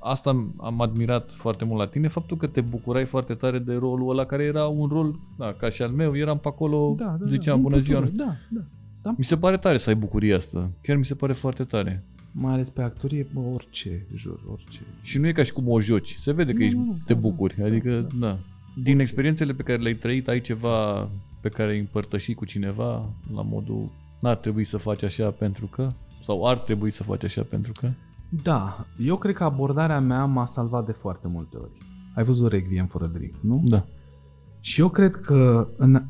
S5: asta am- am admirat foarte mult la tine, faptul că te bucurai foarte tare de rolul ăla, care era un rol, da, ca și al meu, eram pe acolo,
S4: da, da,
S5: ziceam
S4: da,
S5: bună
S4: nu
S5: ziua.
S4: puteam, Da, da.
S5: Mi se pare tare să ai bucuria asta, chiar mi se pare foarte tare.
S4: Mai ales pe actorie, bă, orice, jur, orice.
S5: Și nu e ca și cum o joci, se vede că
S4: Nu,
S5: ești,
S4: nu, nu,
S5: te
S4: da,
S5: bucuri,
S4: da,
S5: adică,
S4: da,
S5: da. Din experiențele pe care le-ai trăit, ai ceva pe care ai împărtășit cu cineva, la modul, n-ar trebui să faci așa pentru că, sau ar trebui să faci așa pentru că?
S4: Da, eu cred că abordarea mea m-a salvat de foarte multe ori. Ai văzut Requiem for a Dream, nu?
S5: Da.
S4: Și eu cred că în,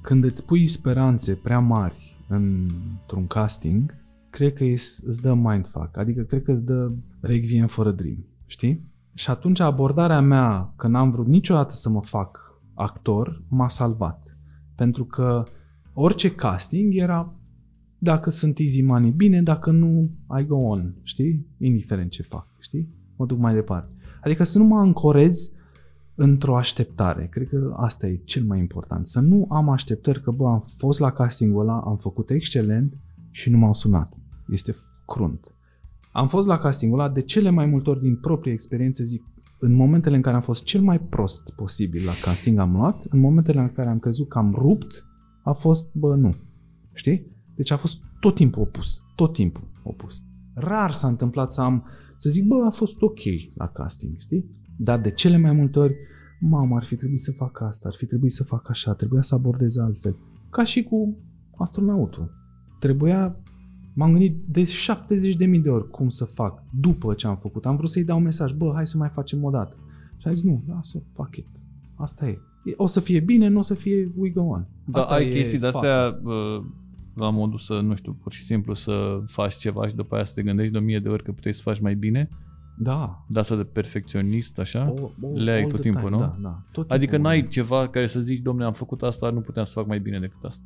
S4: când îți pui speranțe prea mari într-un casting, cred că îți îți dă mindfuck, adică cred că îți dă Requiem for a Dream, știi? Și atunci abordarea mea, că n-am vrut niciodată să mă fac actor, m-a salvat. Pentru că orice casting era dacă sunt easy money, bine, dacă nu, I go on, știi? Indiferent ce fac, știi? Mă duc mai departe. Adică să nu mă ancorez într-o așteptare. Cred că asta e cel mai important. Să nu am așteptări că, bă, am fost la castingul ăla, am făcut excelent și nu m-au sunat. Este crunt. Am fost la castingul ăla de cele mai multe ori din proprie experiență, zic, în momentele în care am fost cel mai prost posibil la casting am luat, în momentele în care am crezut că am rupt, a fost, bă, nu. Știi? Deci a fost tot timpul opus. Tot timpul opus. Rar s-a întâmplat să am, să zic, bă, a fost ok la casting, știi? Dar de cele mai multe ori, mamă, ar fi trebuit să fac asta, ar fi trebuit să fac așa, trebuia să abordez altfel. Ca și cu astronautul. Trebuia, m-am gândit de 70.000 de ori cum să fac după ce am făcut. Am vrut să-i dau un mesaj, bă, hai să mai facem o dată. Și am zis, nu, lasă, fuck it. Asta e. O să fie bine, nu o să fie we go on.
S5: Da,
S4: Asta
S5: ai
S4: e
S5: chestii de
S4: sfatul.
S5: astea uh, la modul să, nu știu, pur și simplu să faci ceva și după aia să te gândești de o mie de ori că puteai să faci mai bine,
S4: Da.
S5: de asta de perfecționist, așa.
S4: O- o-
S5: Le ai
S4: all
S5: tot
S4: the
S5: timpul,
S4: time,
S5: nu?
S4: Da, da. Tot
S5: Adică
S4: timpul.
S5: n-ai ceva care să zici, domne, am făcut asta, nu puteam să fac mai bine decât asta.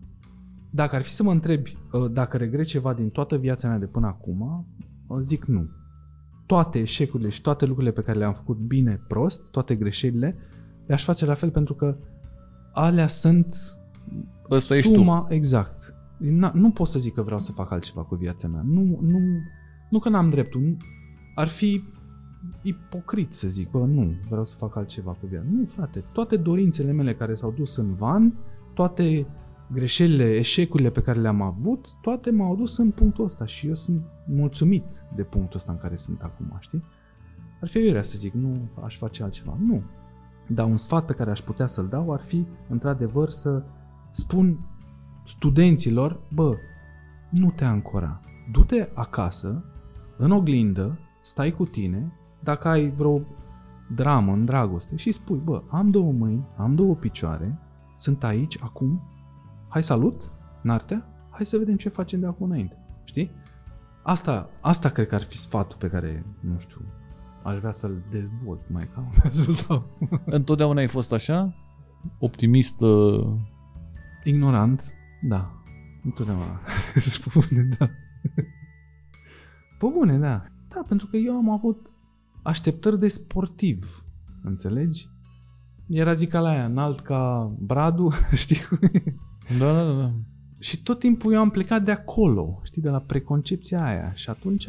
S4: Dacă ar fi să mă întrebi uh, dacă regret ceva din toată viața mea de până acum, uh, zic nu. Toate eșecurile și toate lucrurile pe care le-am făcut bine, prost, toate greșelile, le-aș face la fel pentru că alea sunt
S5: Ăsta ești tu.
S4: suma, exact. Na, nu pot să zic că vreau să fac altceva cu viața mea. Nu, nu, nu că n-am dreptul. Nu- Ar fi ipocrit să zic, bă, nu, vreau să fac altceva cu viața. Nu, frate, toate dorințele mele care s-au dus în van, toate greșelile, eșecurile pe care le-am avut, toate m-au dus în punctul ăsta și eu sunt mulțumit de punctul ăsta în care sunt acum, știi? Ar fi iurea să zic, nu aș face altceva. Nu. Dar un sfat pe care aș putea să-l dau ar fi, într-adevăr, să spun studenților, bă, nu te ancora. Du-te acasă, în oglindă, stai cu tine, dacă ai vreo dramă în dragoste și spui, bă, am două mâini, am două picioare, sunt aici, acum, hai salut, Nartea, hai să vedem ce facem de acum înainte. Știi? Asta, asta cred că ar fi sfatul pe care, nu știu, aș vrea să-l dezvolt mai ca să-l dau.
S5: Întotdeauna ai fost așa? Optimist, uh,
S4: Ignorant, da. Întotdeauna. Spune, da. Pe bune, da. Da, pentru că eu am avut așteptări de sportiv. Înțelegi? Era zica la aia, înalt ca Bradu, știi cum e?
S5: da, da, da, da.
S4: Și tot timpul eu am plecat de acolo, știi, de la preconcepția aia. Și atunci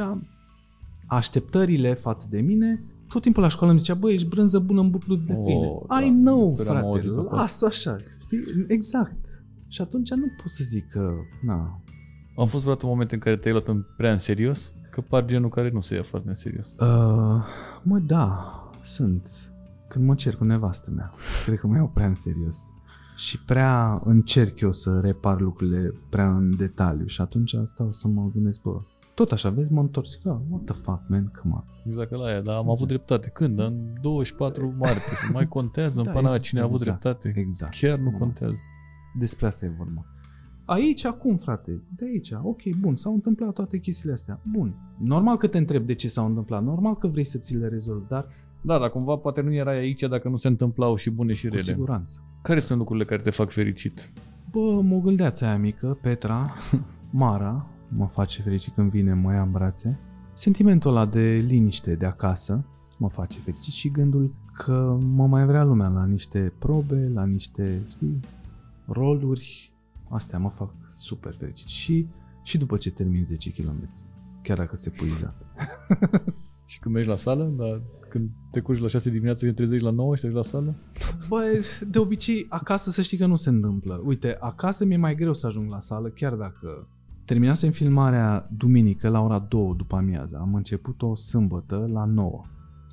S4: așteptările față de mine, tot timpul la școală îmi zicea, băi, ești brânză bună în butlu de
S5: Oh,
S4: pâine.
S5: da.
S4: I know,
S5: Tot am
S4: frate,
S5: auzit-o pe asta.
S4: lasă așa, știi? Exact. Și atunci nu pot să zic că, na,
S5: Am fost vreodată momente în care te-ai luat în prea în serios? Că par genul care nu se ia foarte în serios.
S4: Uh, mă, da, sunt. Când mă cer cu nevastă mea, cred că mă iau prea în serios. Și prea încerc eu să repar lucrurile prea în detaliu și atunci stau să mă gândesc, bă, tot așa, vezi, mă întorc și zic, "Ah, what the fuck, man, come on.
S5: Exact că la aia, dar am avut dreptate. Când? În 24 martie. Să mai contează în
S4: Da,
S5: pana
S4: ex-
S5: cine a avut
S4: exact,
S5: dreptate.
S4: Exact.
S5: Chiar nu
S4: Da.
S5: contează.
S4: Despre asta e vorba. Aici, acum, frate, de aici, ok, bun, s-au întâmplat toate chestiile astea, bun. Normal că te întreb de ce s-au întâmplat, normal că vrei să ți le rezolvi, dar
S5: Da, dar cumva poate nu erai aici dacă nu se întâmplau și bune și
S4: cu
S5: rele.
S4: siguranță.
S5: Care sunt lucrurile care te fac fericit?
S4: Bă, mogâldeața aia mică, Petra, Mara mă face fericit când vine, mă ia în brațe. Sentimentul ăla de liniște de acasă mă face fericit și gândul că mă mai vrea lumea la niște probe, la niște, știi, roluri. Astea mă fac super fericit. Și, și după ce termin 10 km, chiar dacă se puiza.
S5: Și când mergi la sală, la, când te curgi la 6 dimineața, când trezești la 9 și te duci la sală?
S4: Bă, de obicei, acasă să știi că nu se întâmplă. Uite, acasă mi-e mai greu să ajung la sală, chiar dacă terminasem filmarea duminică la ora 2 după amiază. Am început-o sâmbătă la 9.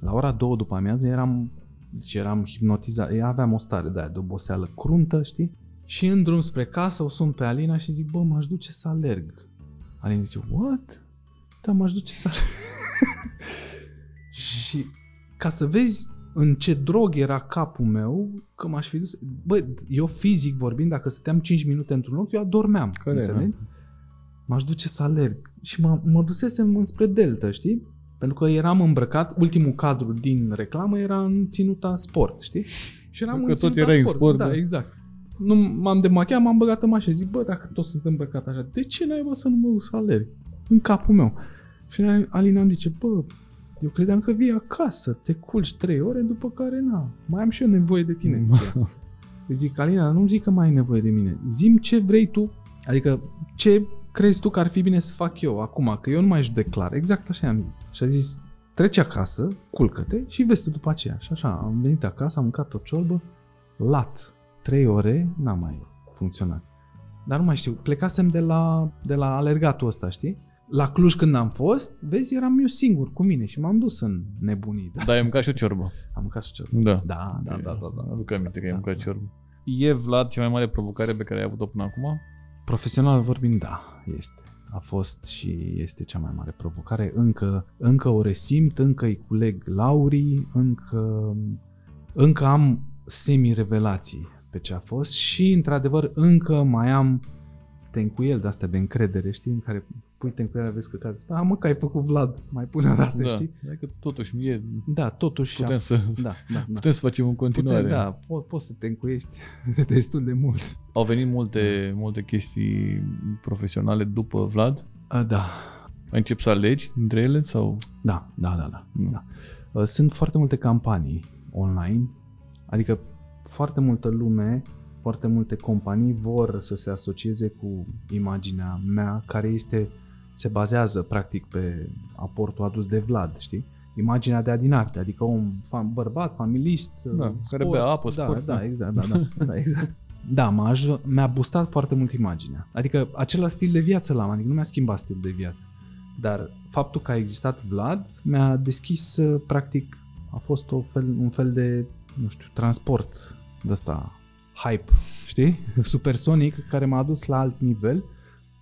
S4: La ora 2 după amiază eram, deci eram hipnotizat. Eu aveam o stare de aia, de oboseală cruntă, știi? Și în drum spre casă o sun pe Alina și zic, bă, m-aș duce să alerg. Alina zice, what? Da, m-aș duce să alerg. și ca să vezi în ce drog era capul meu, că m-aș fi dus... Bă, eu fizic vorbind, dacă stăteam 5 minute într-un loc, eu adormeam.
S5: Care,
S4: înțelegi? M-aș duce să alerg. Și mă, mă dusesem înspre Delta, știi? Pentru că eram îmbrăcat, ultimul cadru din reclamă era în ținuta sport, știi? Și eram
S5: Că
S4: în
S5: tot
S4: ținuta
S5: erai în
S4: sport.
S5: sport,
S4: Da,
S5: da.
S4: exact. Nu m-am demachiat, m-am băgat în mașină. Zic, bă, dacă tot sunt îmbrăcat așa, de ce n-ai bă să nu mă duc să alerg? În capul meu. Și Alina îmi zice, bă, eu credeam că vii acasă, te culci trei ore, după care, na, mai am și eu nevoie de tine, zicea. Îi zic, Alina, nu-mi zic că mai ai nevoie de mine. Zim ce vrei tu, adică ce crezi tu că ar fi bine să fac eu acum, că eu nu mai judec clar. Exact așa am zis. Și a zis, treci acasă, culcă-te și vezi tu după aceea. Și așa, am venit acasă, am mâncat o ciorbă, lat. Trei ore, n-a mai funcționat. Dar nu mai știu, plecasem de la, de la alergatul ăsta, știi? La Cluj când am fost, vezi, eram eu singur cu mine și m-am dus în nebunii. Da.
S5: Da, ai mâncat și o ciorbă.
S4: Am mâncat și ciorbă.
S5: Da.
S4: Da, da, da, da, da.
S5: Aduc aminte că ai
S4: Da,
S5: mâncat
S4: da.
S5: ciorbă. E, Vlad, cea mai mare provocare pe care ai avut-o până acum?
S4: Profesional vorbind, da, este. A fost și este cea mai mare provocare. Încă, încă o resimt, încă îi culeg laurii, încă, încă am semi-revelații pe ce a fost și, într-adevăr, încă mai am tencuiel de-astea de încredere, știi, în care pui tencuiel, vezi că cade. Da, mă, că ai făcut Vlad, mai pune o dată,
S5: Da.
S4: știi?
S5: Adică totuși e,
S4: Da, totuși...
S5: putem
S4: a-
S5: să,
S4: Da, da, da.
S5: putem să facem în continuare.
S4: Putem, da, po- poți să te încuiești destul de mult.
S5: Au venit multe, multe chestii profesionale după Vlad?
S4: A, da,
S5: Ai început să alegi dintre ele sau?
S4: Da, da, da, da.
S5: Mm.
S4: da. Uh, Sunt foarte multe campanii online, adică foarte multă lume, foarte multe companii vor să se asocieze cu imaginea mea, care este, se bazează practic pe aportul adus de Vlad, știi? Imaginea de adinarte, adică un fam- bărbat, familist,
S5: Da,
S4: uh,
S5: care bea apă,
S4: da,
S5: sport,
S4: Da,
S5: da.
S4: exact, da, da, da, exact. Da, m-a, aj- mi-a boostat foarte mult imaginea. Adică același stil de viață l-am, adică nu mi-a schimbat stilul de viață. Dar faptul că a existat Vlad mi-a deschis, uh, practic, a fost o fel, un fel de, nu știu, transport de ăsta, hype, știi? Supersonic, care m-a adus la alt nivel,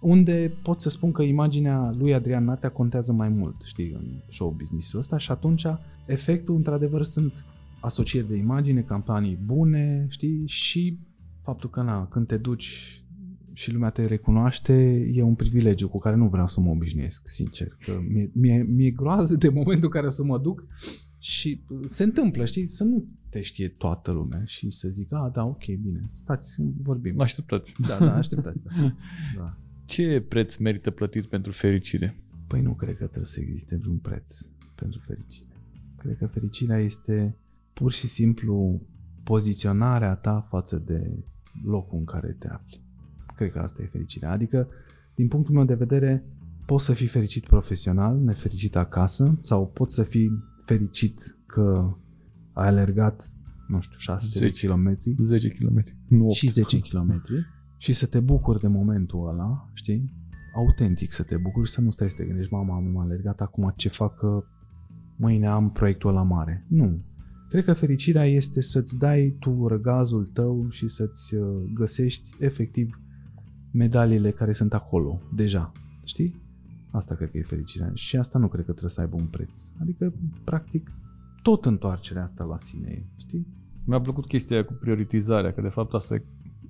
S4: unde pot să spun că imaginea lui Adrian Natea contează mai mult, știi, în show business-ul ăsta și atunci efectul, într-adevăr, sunt asocieri de imagine, campanii bune, știi, și faptul că, na, când te duci și lumea te recunoaște, e un privilegiu cu care nu vreau să mă obișnuiesc, sincer. Că mi-e, mi-e, mi-e groază de momentul în care o să mă duc și uh, se întâmplă, știi, să nu te știe toată lumea și să zic, a, da, ok, bine, stați, vorbim.
S5: Așteptați.
S4: Da, da, așteptați. Da. da.
S5: Ce preț merită plătit pentru fericire?
S4: Păi nu cred că trebuie să existe vreun preț pentru fericire. Cred că fericirea este pur și simplu poziționarea ta față de locul în care te afli. Cred că asta e fericirea. Adică, din punctul meu de vedere, poți să fii fericit profesional, nefericit acasă, sau poți să fii fericit că ai alergat, nu știu, 600 de
S5: 10.
S4: kilometri
S5: 10 km. Nu
S4: și 10 km și să te bucuri de momentul ăla, știi? Autentic să te bucuri, să nu stai să te gândești, mama, am alergat acum, ce fac că mâine am proiectul la mare. Nu. Cred că fericirea este să-ți dai tu răgazul tău și să-ți uh, găsești efectiv medaliile care sunt acolo, deja. Știi? Asta cred că e fericirea. Și asta nu cred că trebuie să aibă un preț. Adică, practic, tot întoarcerea asta la sine e, știi?
S5: Mi-a plăcut chestia aia cu prioritizarea, că de fapt asta e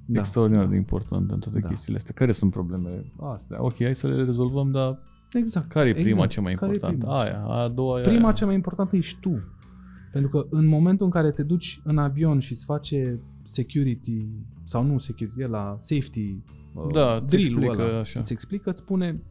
S4: Da.
S5: extraordinar de important în toate
S4: Da.
S5: chestiile astea. Care sunt problemele? Astea. Ok, hai să le rezolvăm, dar
S4: Exact.
S5: care e prima
S4: exact.
S5: cea mai
S4: Care e
S5: importantă?
S4: prima?
S5: Aia, a doua e
S4: Prima
S5: aia.
S4: cea mai importantă ești tu. Pentru că în momentul în care te duci în avion și îți face security, sau nu security, e la safety uh,
S5: Da, îți
S4: drill-ul
S5: explică
S4: ăla,
S5: așa.
S4: îți explică, îți spune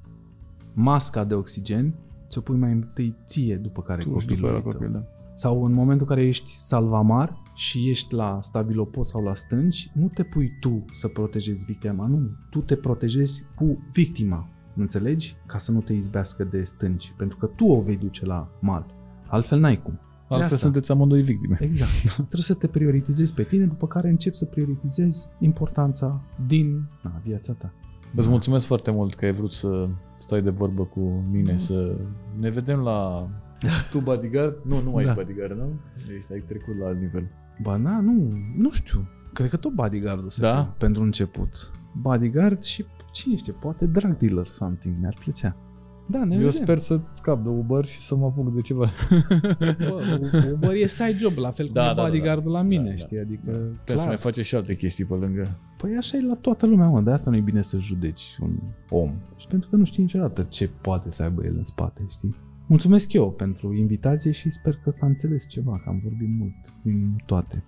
S4: masca de oxigen, ți-o pui mai întâi ție după care
S5: Tu și după
S4: copilul
S5: la
S4: tău.
S5: copil, da.
S4: Sau în momentul în care ești salvamar și ești la stabilopos sau la stânci, nu te pui tu să protejezi victima, nu. Tu te protejezi cu victima, înțelegi? Ca să nu te izbească de stânci, pentru că tu o vei duce la mal. Altfel n-ai cum.
S5: Altfel
S4: asta.
S5: sunteți amândoi victime.
S4: Exact. Trebuie să te prioritizezi pe tine, după care începi să prioritizezi importanța din na, viața ta.
S5: Îți mulțumesc foarte mult că ai vrut să stai de vorbă cu mine, să ne vedem la... Tu bodyguard? Nu, nu mai
S4: Da.
S5: ești bodyguard, nu? Ești, ai trecut la alt nivel.
S4: Ba na, nu, nu știu. Cred că tot bodyguard să
S5: Da?
S4: fie, pentru început. Bodyguard și cine știe, poate drug dealer something, mi-ar plăcea. Da, ne
S5: Eu
S4: vedem.
S5: sper să scap de Uber și să mă apuc de ceva.
S4: Bă, Uber e side job, la fel cum
S5: Da,
S4: e
S5: da, da,
S4: bodyguardul
S5: da.
S4: la mine,
S5: Da, da.
S4: știi? Adică,
S5: Trebuie să
S4: clar.
S5: mai faceți și alte chestii pe lângă.
S4: Păi așa e la toată lumea, mă, de asta nu e bine să judeci un om. Și pentru că nu știi niciodată ce poate să aibă el în spate, știi? Mulțumesc eu pentru invitație și sper că s-a înțeles ceva, că am vorbit mult din toate.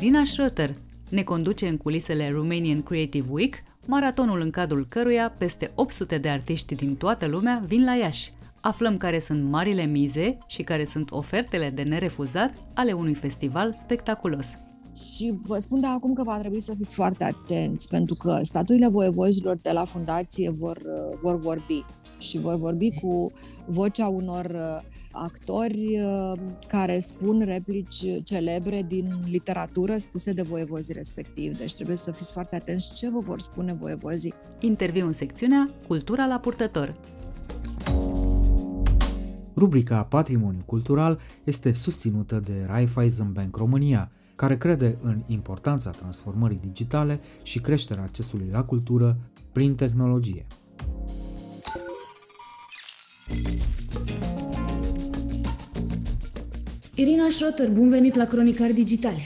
S3: Irina Schröter ne conduce în culisele Romanian Creative Week, maratonul în cadrul căruia peste 800 de artiști din toată lumea vin la Iași. Aflăm care sunt marile mize și care sunt ofertele de nerefuzat ale unui festival spectaculos.
S6: Și vă spun de acum că va trebui să fiți foarte atenți, pentru că statuile voievozilor de la fundație vor, vor vorbi și vor vorbi cu vocea unor uh, actori uh, care spun replici celebre din literatură spuse de voievozii respectiv. Deci trebuie să fiți foarte atenți ce vă vor spune voievozii.
S3: Interviu în secțiunea Cultura la purtător.
S1: Rubrica Patrimoniu Cultural este susținută de Raiffeisen Bank România, care crede în importanța transformării digitale și creșterea accesului la cultură prin tehnologie.
S7: Irina Schrotter, bun venit la Cronicari Digitale.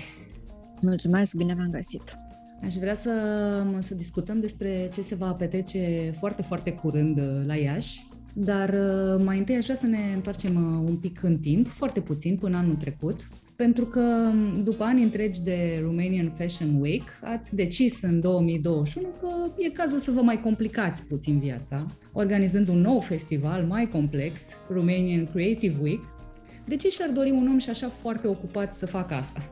S6: Mulțumesc, bine v-am găsit!
S3: Aș vrea să, să discutăm despre ce se va petrece foarte, foarte curând uh, la Iași, dar uh, mai întâi aș vrea să ne întoarcem uh, un pic în timp, foarte puțin, până anul trecut, pentru că um, după ani întregi de Romanian Fashion Week, ați decis în 2021 că e cazul să vă mai complicați puțin viața, organizând un nou festival mai complex, Romanian Creative Week. De ce și-ar dori un om și așa foarte ocupat să facă asta?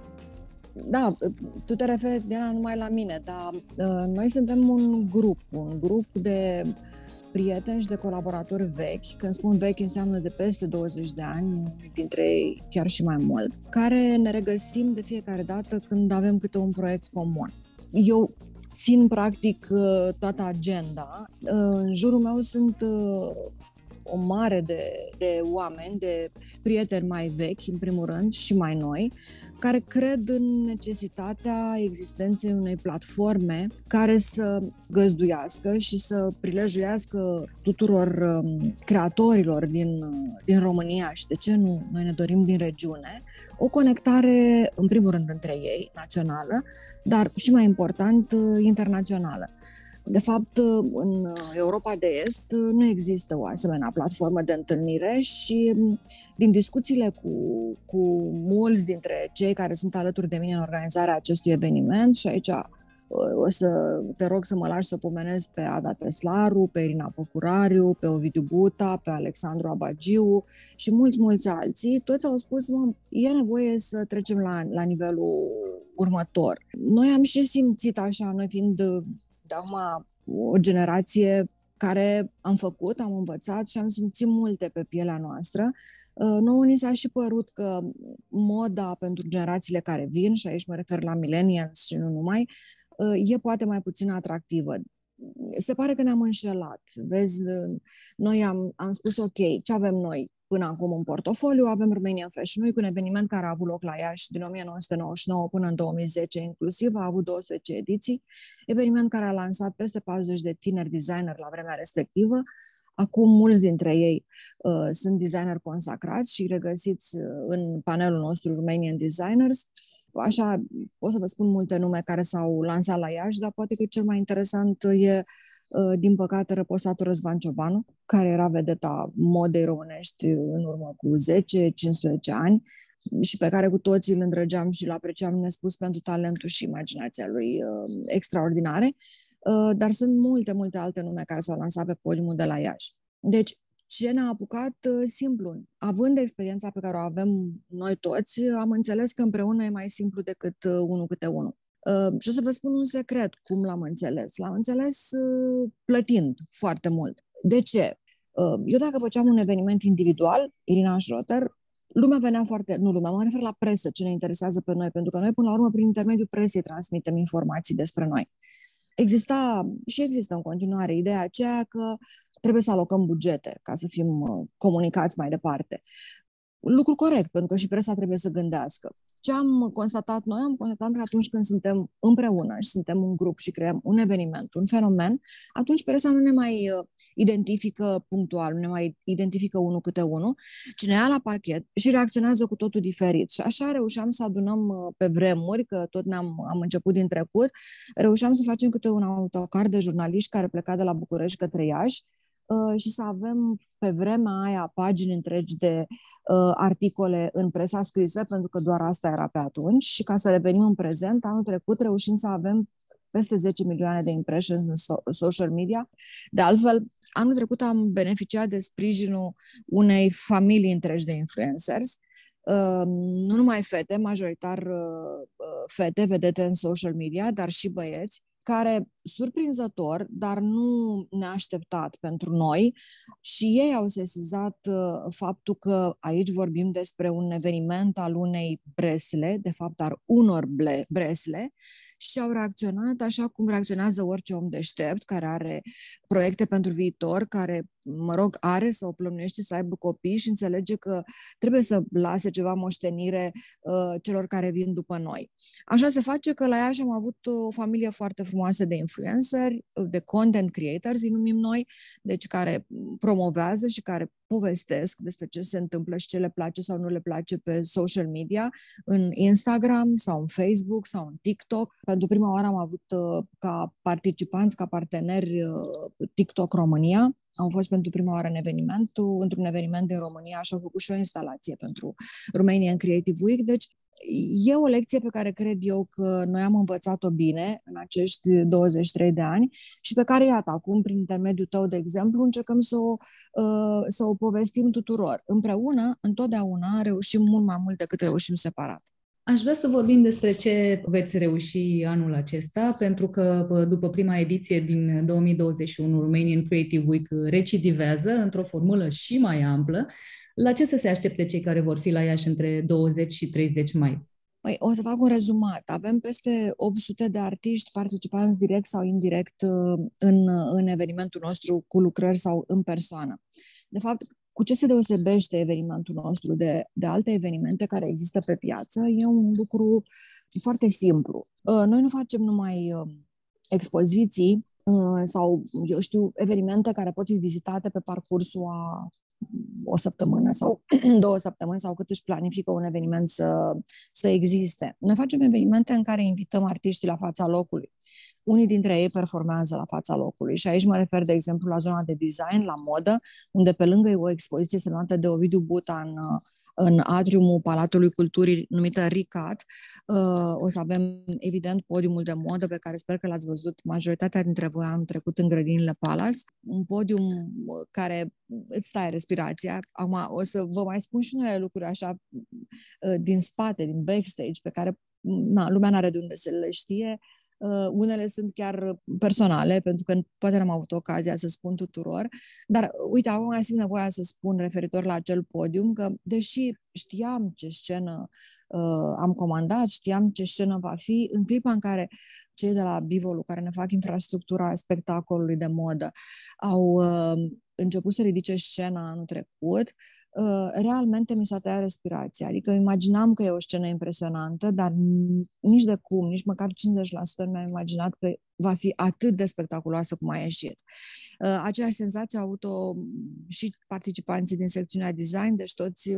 S6: Da, tu te referi, Diana, numai la mine, dar uh, noi suntem un grup, un grup de prieteni și de colaboratori vechi. Când spun vechi, înseamnă de peste 20 de ani, dintre ei chiar și mai mult, care ne regăsim de fiecare dată când avem câte un proiect comun. Eu țin practic uh, toată agenda. Uh, În jurul meu sunt uh, o mare de, de oameni, de prieteni mai vechi, în primul rând, și mai noi, care cred în necesitatea existenței unei platforme care să găzduiască și să prilejuiască tuturor um, creatorilor din, din România și, de ce nu, noi ne dorim din regiune, o conectare, în primul rând, între ei, națională, dar și mai important, internațională. De fapt, în Europa de Est nu există o asemenea platformă de întâlnire și din discuțiile cu, cu mulți dintre cei care sunt alături de mine în organizarea acestui eveniment și aici o să te rog să mă lași să pomenesc pe Ada Teslaru, pe Irina Păcurariu, pe Ovidiu Buta, pe Alexandru Abagiu și mulți, mulți alții, toți au spus, mă, e nevoie să trecem la, la nivelul următor. Noi am și simțit așa, noi fiind de acum o generație care am făcut, am învățat și am simțit multe pe pielea noastră. Nouă ni s-a și părut că moda pentru generațiile care vin, și aici mă refer la millennials și nu numai, e poate mai puțin atractivă. Se pare că ne-am înșelat. Vezi, noi am, am spus, ok, ce avem noi până acum în portofoliu? Avem Romanian Fashion Week, un eveniment care a avut loc la Iași din 1999 până în 2010 inclusiv, a avut 12 ediții, eveniment care a lansat peste 40 de tineri designer la vremea respectivă, Acum mulți dintre ei uh, sunt designer consacrați și regăsiți uh, în panelul nostru Romanian Designers. Așa pot să vă spun multe nume care s-au lansat la Iași, dar poate că cel mai interesant e uh, din păcate, răposatul Răzvan Ciobanu, care era vedeta modei românești în urmă cu 10-15 ani și pe care cu toții îl îndrăgeam și îl apreciam nespus pentru talentul și imaginația lui uh, extraordinare. Uh, dar sunt multe, multe alte nume care s-au lansat pe podiumul de la Iași. Deci, ce ne-a apucat? Uh, simplu. Având experiența pe care o avem noi toți, am înțeles că împreună e mai simplu decât uh, unul câte unul. Și o să vă spun un secret cum l-am înțeles. L-am înțeles plătind foarte mult. De ce? Eu dacă făceam un eveniment individual, Irina Schroter, lumea venea foarte, nu lumea, mă refer la presă, ce ne interesează pe noi, pentru că noi, până la urmă, prin intermediul presei transmitem informații despre noi exista și există în continuare ideea aceea că trebuie să alocăm bugete ca să fim uh, comunicați mai departe lucru corect, pentru că și presa trebuie să gândească. Ce am constatat noi? Am constatat că atunci când suntem împreună și suntem un grup și creăm un eveniment, un fenomen, atunci presa nu ne mai uh, identifică punctual, nu ne mai identifică unul câte unul, ci ne ia la pachet și reacționează cu totul diferit. Și așa reușeam să adunăm uh, pe vremuri, că tot ne-am am început din trecut, reușeam să facem câte un autocar de jurnaliști care pleca de la București către Iași, Uh, și să avem pe vremea aia pagini întregi de uh, articole în presa scrisă, pentru că doar asta era pe atunci, și ca să revenim în prezent, anul trecut reușim să avem peste 10 milioane de impressions în so- social media. De altfel, anul trecut am beneficiat de sprijinul unei familii întregi de influencers, Uh, nu numai fete, majoritar uh, uh, fete vedete în social media, dar și băieți, care, surprinzător, dar nu neașteptat pentru noi, și ei au sesizat uh, faptul că aici vorbim despre un eveniment al unei bresle, de fapt al unor bresle, și au reacționat așa cum reacționează orice om deștept care are proiecte pentru viitor, care, mă rog, are sau plănuiește să aibă copii și înțelege că trebuie să lase ceva moștenire uh, celor care vin după noi. Așa se face că la Iași am avut o familie foarte frumoasă de influenceri, de content creators, îi numim noi, deci care promovează și care povestesc despre ce se întâmplă și ce le place sau nu le place pe social media, în Instagram sau în Facebook sau în TikTok. Pentru prima oară am avut uh, ca participanți, ca parteneri uh, TikTok România. Am fost pentru prima oară în evenimentul, într-un eveniment din România și au făcut și o instalație pentru Romanian Creative Week. Deci e o lecție pe care cred eu că noi am învățat-o bine în acești 23 de ani și pe care, iată, acum, prin intermediul tău, de exemplu, încercăm să o, uh, să o povestim tuturor. Împreună, întotdeauna, reușim mult mai mult decât reușim separat.
S3: Aș vrea să vorbim despre ce veți reuși anul acesta, pentru că după prima ediție din 2021, Romanian Creative Week recidivează într-o formulă și mai amplă. La ce să se aștepte cei care vor fi la Iași între 20 și 30 mai?
S6: Păi, o să fac un rezumat. Avem peste 800 de artiști participanți direct sau indirect uh, în, în evenimentul nostru cu lucrări sau în persoană. De fapt, cu ce se deosebește evenimentul nostru de, de alte evenimente care există pe piață? E un lucru foarte simplu. Uh, noi nu facem numai uh, expoziții sau, eu știu, evenimente care pot fi vizitate pe parcursul a o săptămână sau două săptămâni sau cât își planifică un eveniment să, să existe. Noi facem evenimente în care invităm artiștii la fața locului. Unii dintre ei performează la fața locului și aici mă refer, de exemplu, la zona de design, la modă, unde pe lângă o expoziție semnată de Ovidiu Buta în în atriumul Palatului Culturii numită RICAT. Uh, o să avem, evident, podiumul de modă pe care sper că l-ați văzut majoritatea dintre voi am trecut în grădinile Palace. Un podium uh, care îți stai respirația. Acum o să vă mai spun și unele lucruri așa uh, din spate, din backstage, pe care na, lumea n-are de unde să le știe. Uh, unele sunt chiar personale, pentru că poate n-am avut ocazia să spun tuturor, dar uite, acum mai simt nevoia să spun referitor la acel podium că, deși știam ce scenă uh, am comandat, știam ce scenă va fi, în clipa în care cei de la Bivolu, care ne fac infrastructura spectacolului de modă, au uh, început să ridice scena anul trecut, realmente mi s-a tăiat respirația. Adică imaginam că e o scenă impresionantă, dar nici de cum, nici măcar 50% nu mi-am imaginat că va fi atât de spectaculoasă cum a ieșit. Aceeași senzație au avut-o și participanții din secțiunea design, deci toți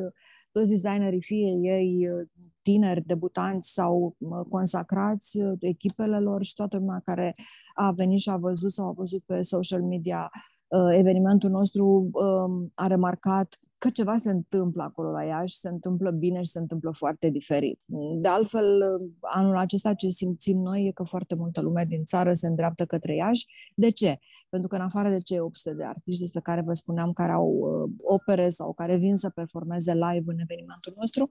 S6: toți designerii, fie ei uh, tineri, debutanți sau consacrați, uh, echipele lor și toată lumea care a venit și a văzut sau a văzut pe social media uh, evenimentul nostru um, a remarcat că ceva se întâmplă acolo la Iași, se întâmplă bine și se întâmplă foarte diferit. De altfel, anul acesta ce simțim noi e că foarte multă lume din țară se îndreaptă către Iași. De ce? Pentru că în afară de cei 800 de artiști despre care vă spuneam, care au uh, opere sau care vin să performeze live în evenimentul nostru,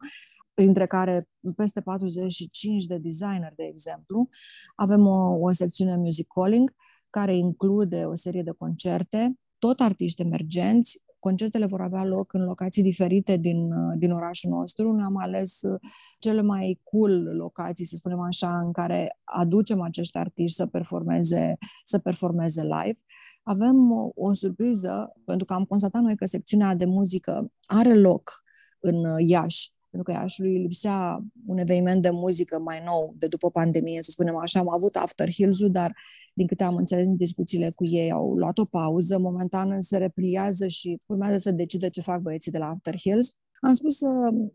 S6: printre care peste 45 de designeri, de exemplu, avem o, o secțiune music calling care include o serie de concerte, tot artiști emergenți, Concertele vor avea loc în locații diferite din, uh, din orașul nostru. Noi am ales uh, cele mai cool locații, să spunem așa, în care aducem acești artiști să performeze, să performeze live. Avem o, o surpriză, pentru că am constatat noi că secțiunea de muzică are loc în uh, Iași, pentru că Iașului lipsea un eveniment de muzică mai nou de după pandemie, să spunem așa. Am avut After Hills-ul, dar din câte am înțeles în discuțiile cu ei, au luat o pauză, momentan se repliază și urmează să decide ce fac băieții de la After Hills. Am spus să,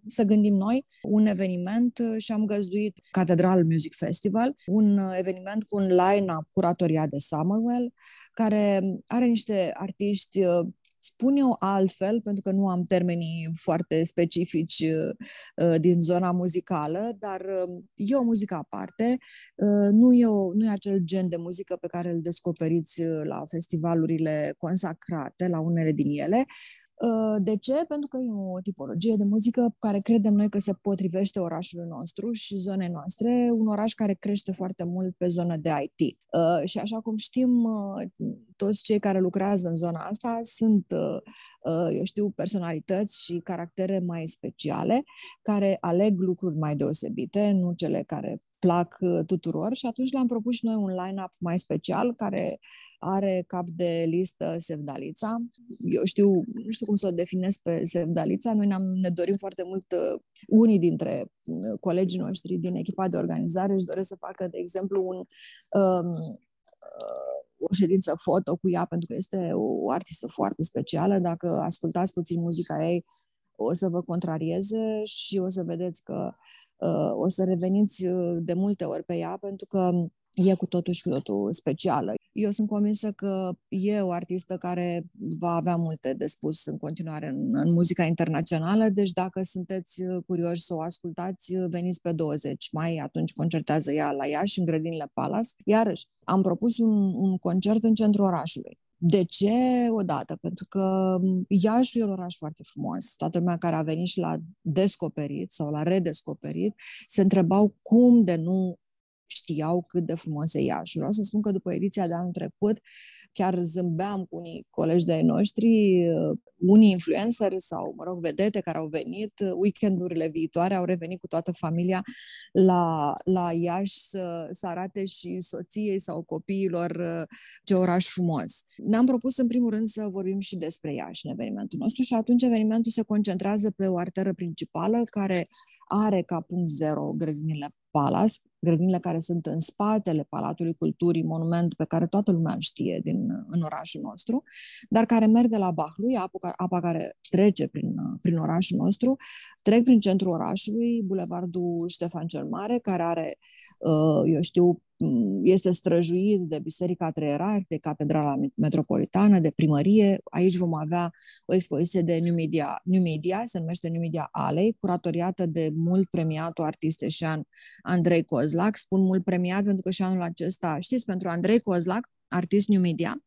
S6: să gândim noi un eveniment și am găzduit Catedral Music Festival, un eveniment cu un line-up curatoria de Summerwell, care are niște artiști spun eu altfel, pentru că nu am termenii foarte specifici uh, din zona muzicală, dar uh, e o muzică aparte, uh, nu e, o, nu e acel gen de muzică pe care îl descoperiți la festivalurile consacrate, la unele din ele, Uh, de ce? Pentru că e o tipologie de muzică care credem noi că se potrivește orașului nostru și zonei noastre, un oraș care crește foarte mult pe zona de IT. Uh, și așa cum știm, uh, toți cei care lucrează în zona asta sunt, eu știu, personalități și caractere mai speciale, care aleg lucruri mai deosebite, nu cele care plac tuturor și atunci le-am propus și noi un line-up mai special care are cap de listă Sevdalița. Eu știu, nu știu cum să o definesc pe Sevdalița, noi ne-am, ne dorim foarte mult, uh, unii dintre uh, colegii noștri din echipa de organizare își doresc să facă, de exemplu, un, um, uh, o ședință foto cu ea, pentru că este o artistă foarte specială. Dacă ascultați puțin muzica ei, o să vă contrarieze și o să vedeți că uh, o să reveniți uh, de multe ori pe ea, pentru că e cu totul și cu totul specială. Eu sunt convinsă că e o artistă care va avea multe de spus în continuare în, în muzica internațională, deci dacă sunteți curioși să o ascultați, veniți pe 20 mai, atunci concertează ea la Iași, în grădinile Palace. Iarăși, am propus un, un concert în centrul orașului. De ce? Odată, pentru că Iașul e un oraș foarte frumos. Toată lumea care a venit și l-a descoperit sau l-a redescoperit se întrebau cum de nu știau cât de frumos e Iași. Vreau să spun că după ediția de anul trecut, chiar zâmbeam cu unii colegi de-ai noștri, uh, unii influenceri sau, mă rog, vedete care au venit, uh, weekendurile viitoare au revenit cu toată familia la, la Iași să, să arate și soției sau copiilor uh, ce oraș frumos. Ne-am propus în primul rând să vorbim și despre Iași în evenimentul nostru și atunci evenimentul se concentrează pe o arteră principală care are ca punct zero grădinile Palace, grădinile care sunt în spatele Palatului Culturii, monument pe care toată lumea îl știe din, în orașul nostru, dar care merg de la Bahlui, apa, apa care trece prin, prin orașul nostru, trec prin centrul orașului, Bulevardul Ștefan cel Mare, care are Uh, eu știu, mm, este străjuit de Biserica Treierari, de Catedrala Metropolitană, de primărie. Aici vom avea o expoziție de New Media, New Media se numește New Media Alley, curatoriată de mult premiatul artist eșean Andrei Kozlak. Spun mult premiat pentru că și anul acesta, știți, pentru Andrei Kozlak, artist New Media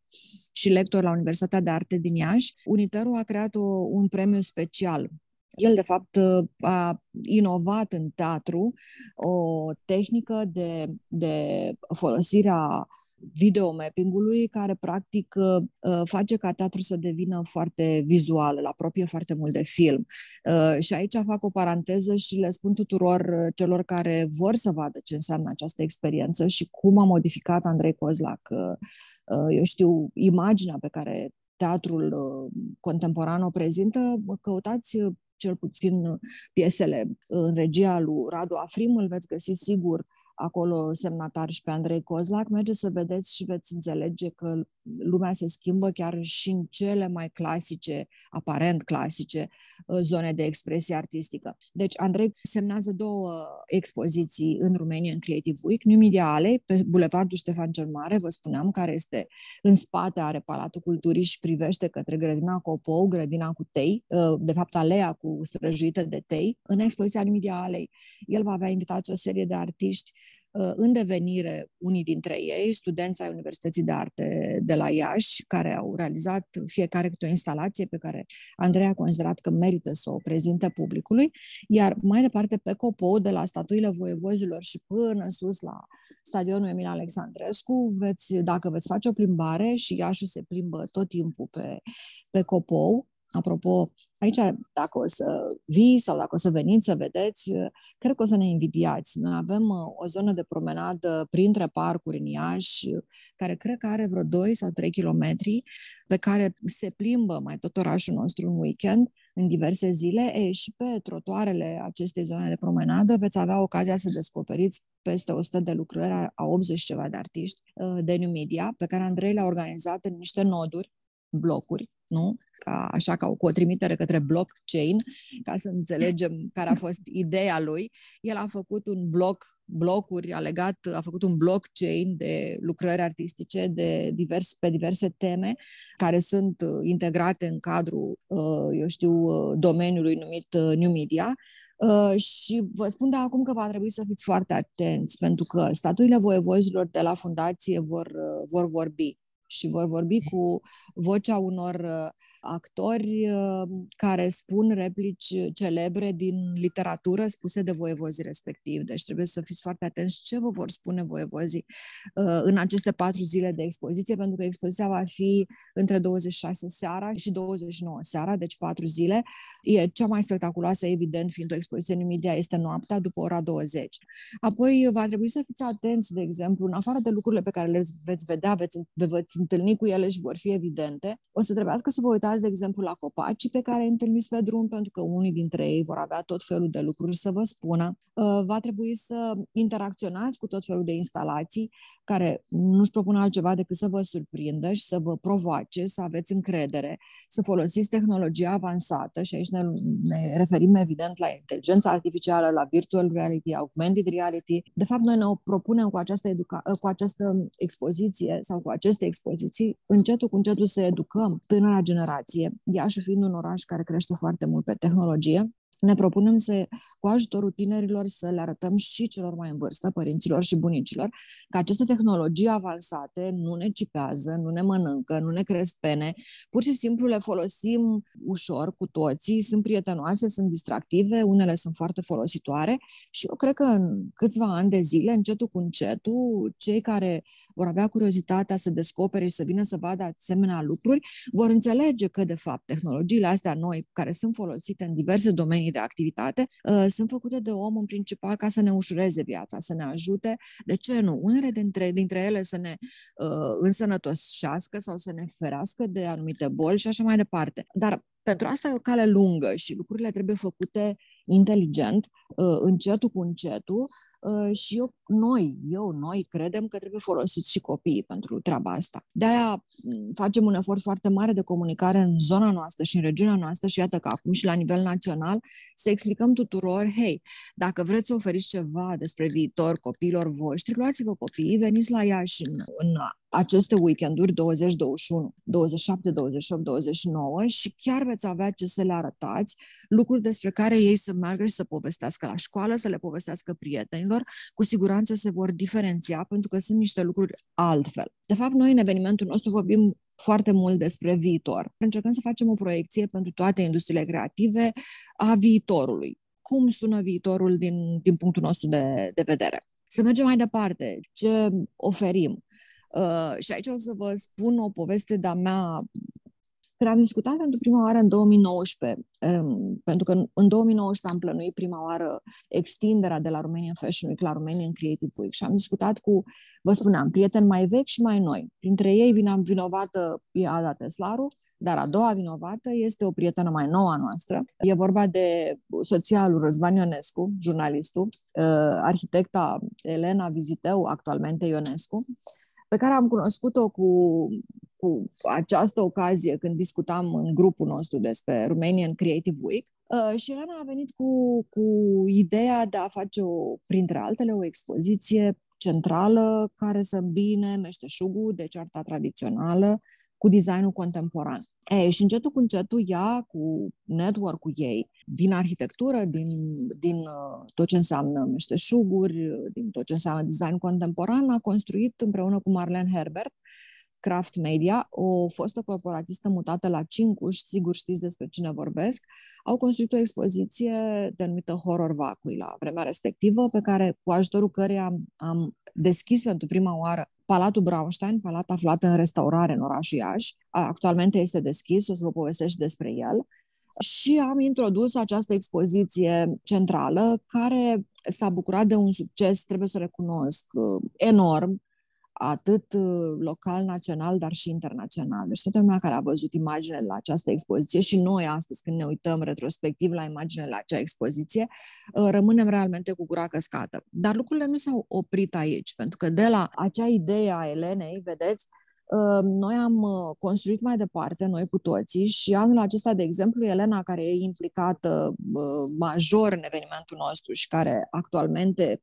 S6: și lector la Universitatea de Arte din Iași, Uniteru a creat o, un premiu special el, de fapt, a inovat în teatru o tehnică de, de folosire a videomapping-ului care practic face ca teatru să devină foarte vizual, îl apropie foarte mult de film. Și aici fac o paranteză și le spun tuturor celor care vor să vadă ce înseamnă această experiență și cum a modificat Andrei Kozlac, eu știu, imaginea pe care teatrul contemporan o prezintă, căutați cel puțin piesele în regia lui Radu Afrim, îl veți găsi sigur acolo semnatar și pe Andrei Cozlac, mergeți să vedeți și veți înțelege că lumea se schimbă chiar și în cele mai clasice, aparent clasice, uh, zone de expresie artistică. Deci Andrei semnează două expoziții în România în Creative Week, New Media Alley, pe Bulevardul Ștefan cel Mare, vă spuneam, care este în spate, are Palatul Culturii și privește către grădina Copou, grădina cu tei, uh, de fapt alea cu străjuită de tei. În expoziția New Media Alley, el va avea invitați o serie de artiști Uh, în devenire unii dintre ei, studenți ai Universității de Arte de la Iași, care au realizat fiecare câte o instalație pe care Andrei a considerat că merită să o prezinte publicului, iar mai departe pe Copou, de la statuile voievozilor și până sus la stadionul Emil Alexandrescu, veți, dacă veți face o plimbare și Iașul se plimbă tot timpul pe, pe Copou, Apropo, aici, dacă o să vii sau dacă o să veniți să vedeți, cred că o să ne invidiați. Noi avem uh, o zonă de promenadă printre parcuri în Iași, care cred că are vreo 2 sau 3 kilometri, pe care se plimbă mai tot orașul nostru în weekend, în diverse zile. E, și pe trotuarele acestei zone de promenadă veți avea ocazia să descoperiți peste 100 de lucrări a 80 ceva de artiști uh, de New Media, pe care Andrei le-a organizat în niște noduri, blocuri, nu? Ca, așa ca o, cu o trimitere către blockchain, ca să înțelegem care a fost ideea lui. El a făcut un bloc, blocuri, a legat, a făcut un blockchain de lucrări artistice de divers, pe diverse teme care sunt uh, integrate în cadrul, uh, eu știu, uh, domeniului numit New Media. Uh, și vă spun de acum că va trebui să fiți foarte atenți, pentru că statuile voievozilor de la fundație vor, uh, vor vorbi și vor vorbi cu vocea unor uh, actori uh, care spun replici celebre din literatură spuse de voievozii respectiv. Deci trebuie să fiți foarte atenți ce vă vor spune voievozii uh, în aceste patru zile de expoziție, pentru că expoziția va fi între 26 seara și 29 seara, deci patru zile. E cea mai spectaculoasă, evident, fiind o expoziție în media, este noaptea după ora 20. Apoi va trebui să fiți atenți, de exemplu, în afară de lucrurile pe care le veți vedea, veți, veți întâlni cu ele și vor fi evidente, o să trebuiască să vă uitați, de exemplu, la copaci pe care îi întâlniți pe drum, pentru că unii dintre ei vor avea tot felul de lucruri să vă spună. Uh, va trebui să interacționați cu tot felul de instalații care nu-și propun altceva decât să vă surprindă și să vă provoace, să aveți încredere, să folosiți tehnologia avansată și aici ne, ne referim evident la inteligența artificială, la virtual reality, augmented reality. De fapt, noi ne propunem cu această, educa- cu această expoziție sau cu aceste expoziții, încetul cu încetul să educăm tânăra generație, Iași fiind un oraș care crește foarte mult pe tehnologie, ne propunem să, cu ajutorul tinerilor, să le arătăm și celor mai în vârstă, părinților și bunicilor, că aceste tehnologii avansate nu ne cipează, nu ne mănâncă, nu ne cresc pene, pur și simplu le folosim ușor cu toții, sunt prietenoase, sunt distractive, unele sunt foarte folositoare și eu cred că în câțiva ani de zile, încetul cu încetul, cei care vor avea curiozitatea să descopere și să vină să vadă asemenea lucruri, vor înțelege că, de fapt, tehnologiile astea noi, care sunt folosite în diverse domenii domenii de activitate uh, sunt făcute de om în principal ca să ne ușureze viața, să ne ajute. De ce nu? Unele dintre, dintre ele să ne uh, însănătoșească sau să ne ferească de anumite boli și așa mai departe. Dar pentru asta e o cale lungă și lucrurile trebuie făcute inteligent, uh, încetul cu încetul, Uh, și eu, noi, eu, noi credem că trebuie folosiți și copiii pentru treaba asta. De-aia mm, facem un efort foarte mare de comunicare în zona noastră și în regiunea noastră și iată că acum și la nivel național să explicăm tuturor, hei, dacă vreți să oferiți ceva despre viitor copiilor voștri, luați-vă copiii, veniți la ea și în, în aceste weekenduri 20, 21, 27, 28, 29 și chiar veți avea ce să le arătați, lucruri despre care ei să meargă și să povestească la școală, să le povestească prietenilor, cu siguranță se vor diferenția pentru că sunt niște lucruri altfel. De fapt, noi în evenimentul nostru vorbim foarte mult despre viitor. Încercăm să facem o proiecție pentru toate industriile creative a viitorului. Cum sună viitorul din, din punctul nostru de, de vedere? Să mergem mai departe. Ce oferim? Uh, și aici o să vă spun o poveste de-a mea când am discutat pentru prima oară în 2019, um, pentru că în 2019 am plănuit prima oară extinderea de la Romanian Fashion Week la Romanian Creative Week și am discutat cu, vă spuneam, prieteni mai vechi și mai noi. Printre ei vin, am vinovată e Ada Teslaru, Dar a doua vinovată este o prietenă mai nouă a noastră. E vorba de soția lui Răzvan Ionescu, jurnalistul, uh, arhitecta Elena Viziteu, actualmente Ionescu, pe care am cunoscut-o cu, cu această ocazie când discutam în grupul nostru despre Romanian Creative Week. Uh, și Elena a venit cu, cu ideea de a face, o, printre altele, o expoziție centrală care să îmbine meșteșugul, deci arta tradițională, cu designul contemporan. E, și încetul cu încetul ea, cu network-ul ei, din arhitectură, din, din uh, tot ce înseamnă meșteșuguri, din tot ce înseamnă design contemporan, a construit împreună cu Marlene Herbert Craft Media, o fostă corporatistă mutată la Cincuș, sigur știți despre cine vorbesc, au construit o expoziție denumită Horror Vacui la vremea respectivă, pe care, cu ajutorul căreia am, am deschis pentru prima oară Palatul Braunstein, palat aflat în restaurare în orașul Iași. Actualmente este deschis, o să vă povestesc despre el. Și am introdus această expoziție centrală care s-a bucurat de un succes, trebuie să recunosc, enorm atât uh, local, național, dar și internațional. Deci toată lumea care a văzut imaginele la această expoziție și noi astăzi când ne uităm retrospectiv la imaginele la acea expoziție, uh, rămânem realmente cu gura căscată. Dar lucrurile nu s-au oprit aici, pentru că de la acea idee a Elenei, vedeți, uh, noi am construit mai departe, noi cu toții, și anul acesta, de exemplu, Elena, care e implicată major în evenimentul nostru și care actualmente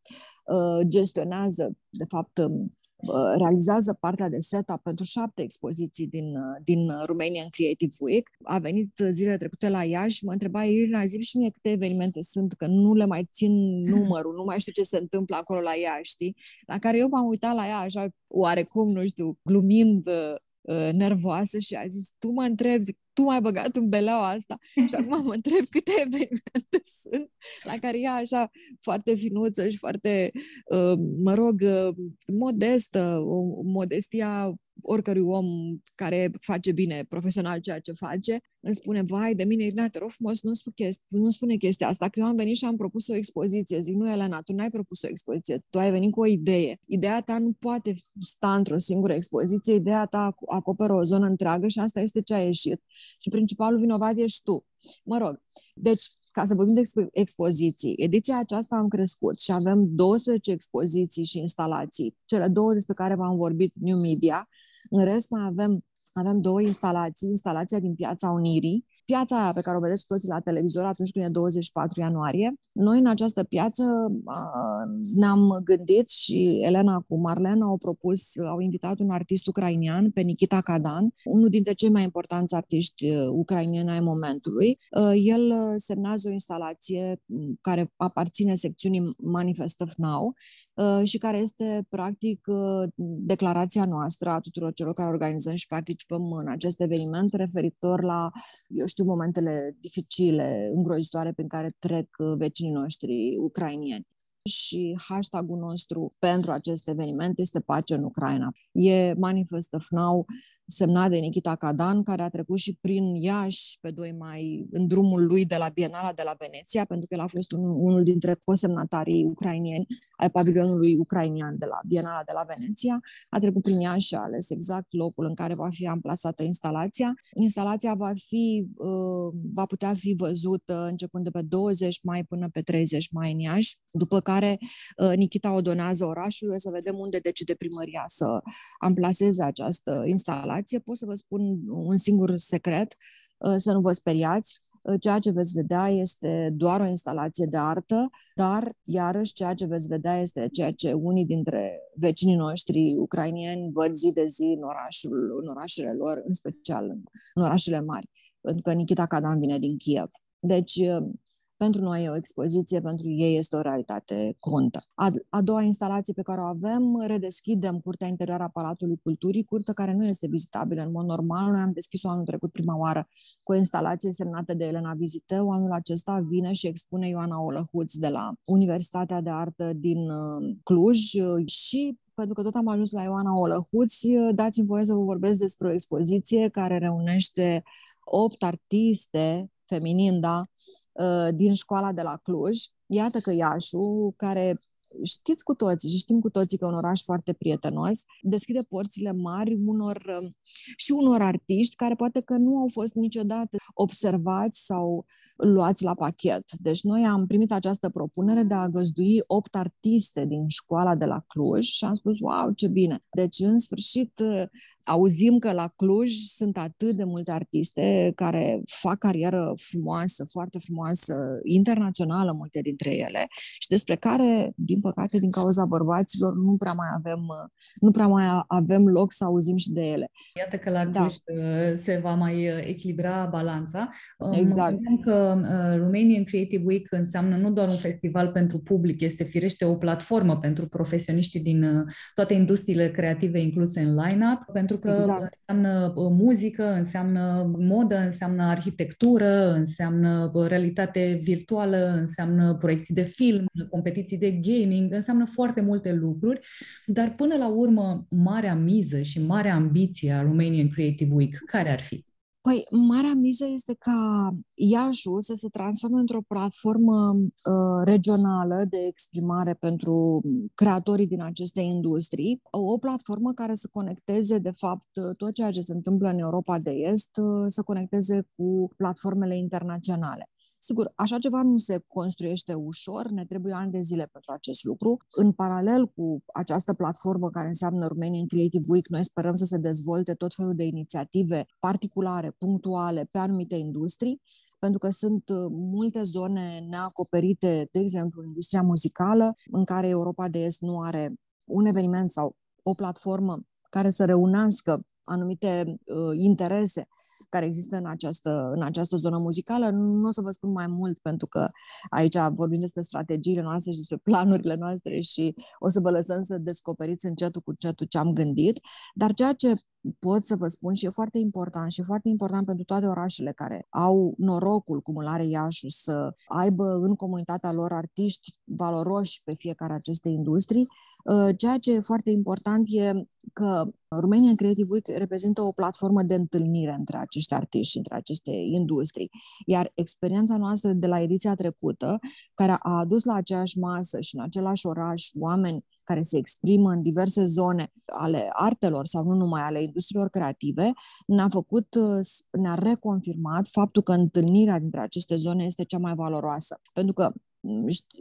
S6: gestionează, de fapt, um, realizează partea de setup pentru șapte expoziții din, din Romanian Creative Week. A venit zilele trecute la Iași și mă întreba Irina, zi și mie câte evenimente sunt, că nu le mai țin numărul, nu mai știu ce se întâmplă acolo la Iași, știi? La care eu m-am uitat la ea așa, oarecum, nu știu, glumind uh, nervoasă și a zis, tu mă întrebi, zic, tu m-ai băgat în beleaua asta și acum mă întreb câte evenimente sunt la care ea așa foarte finuță și foarte, uh, mă rog, uh, modestă, o modestia oricărui om care face bine profesional ceea ce face, îmi spune, vai de mine, Irina, te rog frumos, nu, spune chesti- nu spune chestia asta, că eu am venit și am propus o expoziție. Zic, nu, Elena, tu n-ai propus o expoziție, tu ai venit cu o idee. Ideea ta nu poate sta într-o singură expoziție, ideea ta acoperă o zonă întreagă și asta este ce a ieșit. Și principalul vinovat ești tu. Mă rog, deci ca să vorbim de expo- expoziții, ediția aceasta am crescut și avem 12 expoziții și instalații. Cele două despre care v-am vorbit, New Media, în rest, mai avem, avem două instalații, instalația din Piața Unirii, piața aia pe care o vedeți toți la televizor atunci când e 24 ianuarie. Noi în această piață ne-am gândit și Elena cu Marlena au propus, au invitat un artist ucrainian pe Nikita Kadan, unul dintre cei mai importanți artiști uh, ucrainieni ai momentului. Uh, el semnează o instalație care aparține secțiunii Manifest of Now Uh, și care este, practic, uh, declarația noastră a tuturor celor care organizăm și participăm în acest eveniment referitor la, eu știu, momentele dificile, îngrozitoare prin care trec uh, vecinii noștri ucrainieni și hashtagul nostru pentru acest eveniment este Pace în Ucraina. E Manifest of Now, semnat de Nikita Kadan, care a trecut și prin Iași pe 2 mai în drumul lui de la Bienala de la Veneția, pentru că el a fost un, unul dintre cosemnatarii ucrainieni ai pavilionului ucrainian de la Bienala de la Veneția. A trecut prin Iași și a ales exact locul în care va fi amplasată instalația. Instalația va, fi, uh, va putea fi văzută începând de pe 20 mai până pe 30 mai în Iași, după care uh, Nikita o donează orașului, o să vedem unde decide primăria să amplaseze această instalație instalație, pot să vă spun un singur secret, uh, să nu vă speriați. Uh, ceea ce veți vedea este doar o instalație de artă, dar, iarăși, ceea ce veți vedea este ceea ce unii dintre vecinii noștri ucrainieni văd zi de zi în, orașul, în orașele lor, în special în, în orașele mari, pentru că Nikita Kadan vine din Kiev. Deci, uh, pentru noi e o expoziție, pentru ei este o realitate cruntă. A, a doua instalație pe care o avem, redeschidem Curtea Interioară a Palatului Culturii, curte care nu este vizitabilă în mod normal. Noi am deschis-o anul trecut prima oară cu o instalație semnată de Elena Viziteu. Anul acesta vine și expune Ioana Olăhuț de la Universitatea de Artă din uh, Cluj și pentru că tot am ajuns la Ioana Olăhuț, dați-mi voie să vă vorbesc despre o expoziție care reunește opt artiste feminin, da, uh, din școala de la Cluj. Iată că Iașu, care știți cu toții și știm cu toții că e un oraș foarte prietenos, deschide porțile mari unor um, și unor artiști care poate că nu au fost niciodată observați sau luați la pachet. Deci noi am primit această propunere de a găzdui opt artiste din școala de la Cluj și am spus, wow, ce bine! Deci, în sfârșit, auzim că la Cluj sunt atât de multe artiste care fac carieră frumoasă, foarte frumoasă, internațională, multe dintre ele, și despre care, din păcate, din cauza bărbaților, nu prea mai avem, nu prea mai avem loc să auzim și de ele.
S3: Iată că la da. Cluj da. se va mai echilibra balanța.
S6: Exact.
S3: Mă că uh, Romanian Creative Week înseamnă nu doar un festival pentru public, este firește o platformă pentru profesioniștii din uh, toate industriile creative incluse în line-up, pentru că exact. înseamnă uh, muzică, înseamnă modă, înseamnă arhitectură, înseamnă realitate virtuală, înseamnă proiecții de film, competiții de gaming, înseamnă foarte multe lucruri, dar până la urmă, marea miză și marea ambiție a Romanian Creative Week, care ar fi?
S6: Păi, marea miză este ca Iașu să se transforme într-o platformă uh, regională de exprimare pentru creatorii din aceste industrii, o platformă care să conecteze, de fapt, tot ceea ce se întâmplă în Europa de Est, uh, să conecteze cu platformele internaționale. Sigur, așa ceva nu se construiește ușor, ne trebuie ani de zile pentru acest lucru. În paralel cu această platformă care înseamnă Romanian Creative Week, noi sperăm să se dezvolte tot felul de inițiative particulare, punctuale, pe anumite industrii, pentru că sunt uh, multe zone neacoperite, de exemplu, în industria muzicală, în care Europa de Est nu are un eveniment sau o platformă care să reunească anumite uh, interese care există în această, în această zonă muzicală. Nu o să vă spun mai mult, pentru că aici vorbim despre strategiile noastre și despre planurile noastre și o să vă lăsăm să descoperiți încetul cu încetul ce am gândit, dar ceea ce pot să vă spun și e foarte important și e foarte important pentru toate orașele care au norocul, cum îl are Iașu, să aibă în comunitatea lor artiști valoroși pe fiecare aceste industrii. Uh, ceea ce e foarte important e că Romanian Creative Week reprezintă o platformă de întâlnire între acești artiști și între aceste industrii. Iar experiența noastră de la ediția trecută, care a adus la aceeași masă și în același oraș oameni care se exprimă în diverse zone ale artelor sau nu numai ale industriilor creative, ne-a făcut, ne-a reconfirmat faptul că întâlnirea dintre aceste zone este cea mai valoroasă. Pentru că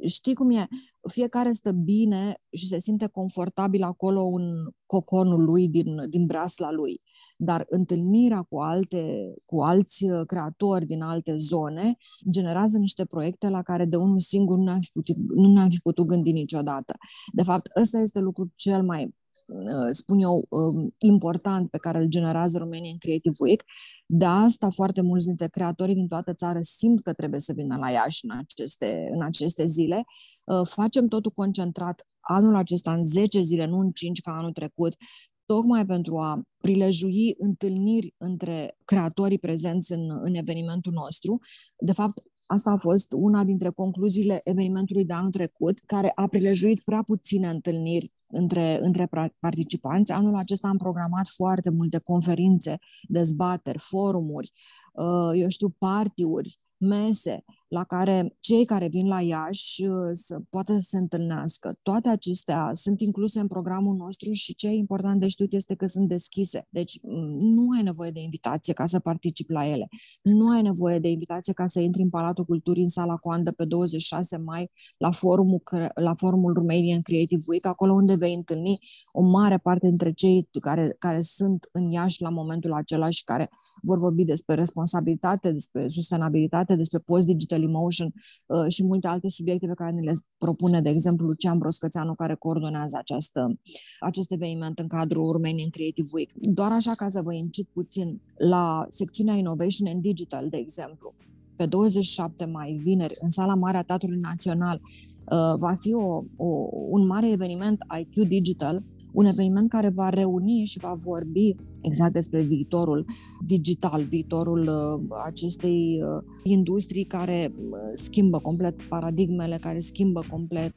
S6: știi cum e, fiecare stă bine și se simte confortabil acolo în coconul lui, din, din brasla lui. Dar întâlnirea cu, alte, cu alți uh, creatori din alte zone generează niște proiecte la care de unul singur nu ne-am fi putut, nu ne-am fi putut gândi niciodată. De fapt, ăsta este lucrul cel mai Uh, spun eu, um, important pe care îl generează România în Creative Week. De asta foarte mulți dintre creatorii din toată țara simt că trebuie să vină la Iași în aceste, în aceste zile. Uh, facem totul concentrat anul acesta în 10 zile, nu în 5 ca anul trecut, tocmai pentru a prilejui întâlniri între creatorii prezenți în, în evenimentul nostru. De fapt, Asta a fost una dintre concluziile evenimentului de anul trecut, care a prilejuit prea puține întâlniri între, între participanți. Anul acesta am programat foarte multe conferințe, dezbateri, forumuri, uh, eu știu, partiuri, mese, la care cei care vin la Iași uh, să poată să se întâlnească. Toate acestea sunt incluse în programul nostru și ce e important de știut este că sunt deschise. Deci mm, nu ai nevoie de invitație ca să participi la ele. Nu ai nevoie de invitație ca să intri în Palatul Culturii în sala Coandă pe 26 mai la forumul, la forumul Romanian Creative Week, acolo unde vei întâlni o mare parte dintre cei care, care sunt în Iași la momentul acela și care vor vorbi despre responsabilitate, despre sustenabilitate, despre post-digital Emotion uh, și multe alte subiecte pe care ne le propune, de exemplu, Lucian Broscățeanu, care coordonează această, acest eveniment în cadrul Romanian Creative Week. Doar așa ca să vă incit puțin, la secțiunea Innovation and Digital, de exemplu, pe 27 mai, vineri, în sala mare a Teatrului Național, uh, va fi o, o, un mare eveniment IQ Digital un eveniment care va reuni și va vorbi exact despre viitorul digital, viitorul uh, acestei uh, industrii care uh, schimbă complet paradigmele, care schimbă complet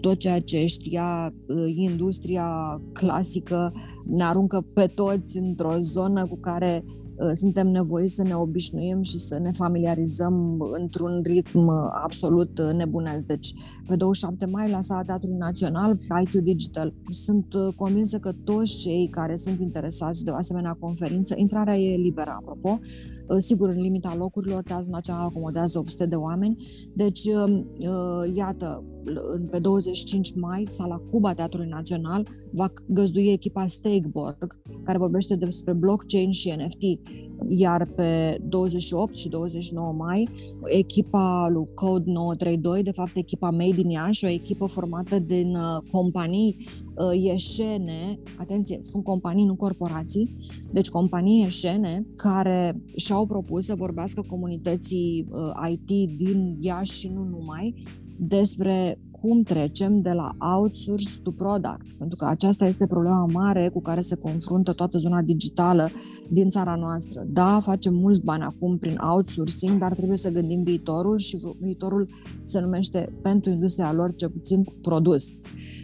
S6: tot ceea ce știa industria clasică, ne aruncă pe toți într-o zonă cu care suntem nevoiți să ne obișnuim și să ne familiarizăm într-un ritm absolut nebunesc. Deci pe 27 mai la sala Teatrului Național, IQ Digital. Sunt uh, convinsă că toți cei care sunt interesați de o asemenea conferință, intrarea e liberă, apropo, uh, sigur, în limita locurilor, Teatrul Național acomodează 800 de oameni, deci, iată, pe 25 mai, sala Cuba Teatrului Național va găzdui echipa Stakeborg, care vorbește despre blockchain și NFT, iar pe 28 și 29 mai, echipa lui Code 932, de fapt echipa Made in Iași, o echipă formată din uh, companii uh, ieșene, atenție, spun companii, nu corporații, deci companii ieșene care și-au propus să vorbească comunității uh, IT din Iași și nu numai, despre cum trecem de la outsource to product, pentru că aceasta este problema mare cu care se confruntă toată zona digitală din țara noastră. Da, facem mulți bani acum prin outsourcing, dar trebuie să gândim viitorul și viitorul se numește pentru industria lor, ce puțin produs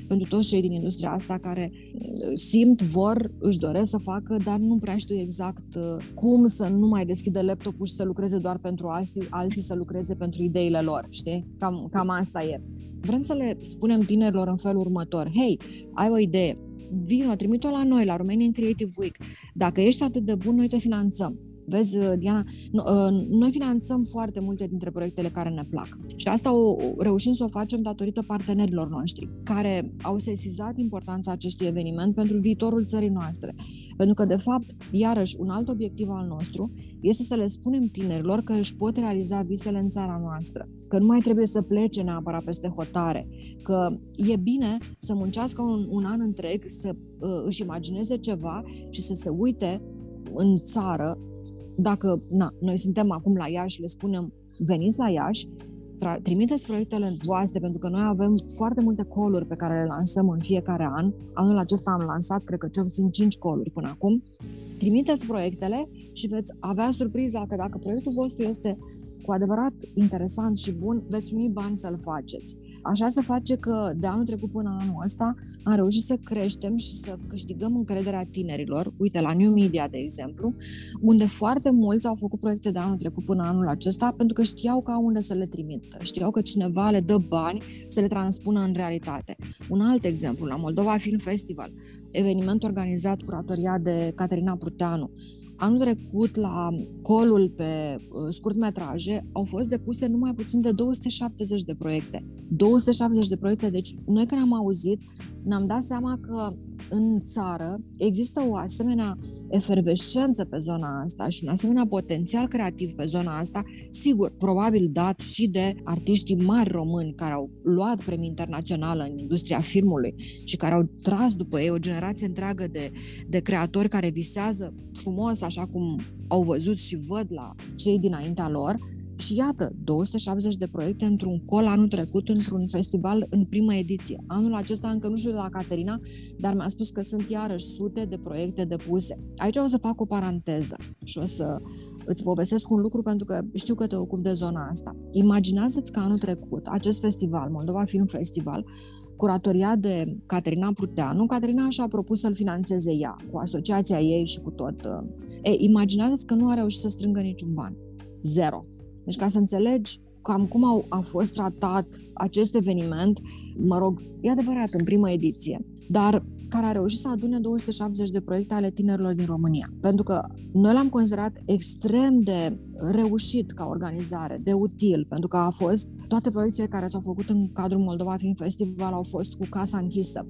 S6: pentru toți cei din industria asta care uh, simt, vor, își doresc să facă, dar nu prea știu exact uh, cum să nu mai deschidă laptopul și să lucreze doar pentru alții, alții să lucreze pentru ideile lor, știi? Cam, cam asta e. Vrem să le spunem tinerilor în felul următor, hei, ai o idee, vino, trimite-o la noi, la Romanian Creative Week. Dacă ești atât de bun, noi te finanțăm. Vezi, uh, Diana, uh, noi finanțăm foarte multe dintre proiectele care ne plac. Și asta o reușim să o facem datorită partenerilor noștri, care au sesizat importanța acestui eveniment pentru viitorul țării noastre. Pentru că, de fapt, iarăși, un alt obiectiv al nostru este să le spunem tinerilor că își pot realiza visele în țara noastră, că nu mai trebuie să plece neapărat peste hotare, că e bine să muncească un, un an întreg, să uh, își imagineze ceva și să se uite în țară dacă na, noi suntem acum la Iași, le spunem veniți la Iași, trimiteți proiectele voastre, pentru că noi avem foarte multe coluri pe care le lansăm în fiecare an. Anul acesta am lansat, cred că cel puțin 5 coluri până acum. Trimiteți proiectele și veți avea surpriza că dacă proiectul vostru este cu adevărat interesant și bun, veți primi bani să-l faceți. Așa se face că de anul trecut până anul ăsta am reușit să creștem și să câștigăm încrederea tinerilor. Uite, la New Media, de exemplu, unde foarte mulți au făcut proiecte de anul trecut până anul acesta pentru că știau că au unde să le trimită, știau că cineva le dă bani să le transpună în realitate. Un alt exemplu, la Moldova Film Festival, eveniment organizat curatoria de Caterina Pruteanu, Anul trecut, la colul pe uh, scurtmetraje, au fost depuse numai puțin de 270 de proiecte. 270 de proiecte, deci noi când am auzit, ne-am dat seama că în țară există o asemenea efervescență pe zona asta și un asemenea potențial creativ pe zona asta, sigur, probabil dat și de artiștii mari români care au luat premii internațională în industria filmului și care au tras după ei o generație întreagă de, de creatori care visează frumos, așa cum au văzut și văd la cei dinaintea lor, și iată, 270 de proiecte într-un col anul trecut, într-un festival în prima ediție. Anul acesta încă nu știu de la Caterina, dar mi-a spus că sunt iarăși sute de proiecte depuse. Aici o să fac o paranteză și o să îți povestesc un lucru pentru că știu că te ocupi de zona asta. Imaginează-ți că anul trecut, acest festival, Moldova Film Festival, curatoria de Caterina Pruteanu, Caterina și-a propus să-l financeze ea, cu asociația ei și cu tot. E, imaginează-ți că nu a reușit să strângă niciun ban. Zero. Deci ca să înțelegi cam cum au, a fost tratat acest eveniment, mă rog, e adevărat, în prima ediție, dar care a reușit să adune 270 de proiecte ale tinerilor din România. Pentru că noi l-am considerat extrem de reușit ca organizare, de util, pentru că a fost, toate proiecțiile care s-au făcut în cadrul Moldova Film Festival au fost cu casa închisă.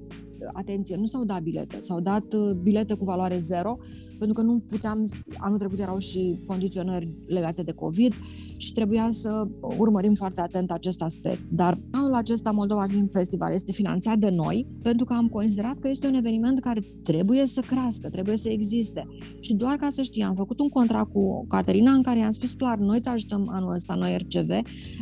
S6: Atenție, nu s-au dat bilete, s-au dat uh, bilete cu valoare zero, pentru că nu puteam, anul trecut erau și condiționări legate de COVID și trebuia să urmărim foarte atent acest aspect. Dar anul acesta Moldova Film Festival este finanțat de noi pentru că am considerat că este un eveniment care trebuie să crească, trebuie să existe. Și doar ca să știi, am făcut un contract cu Caterina în care i-am spus clar, noi te ajutăm anul ăsta, noi RCV,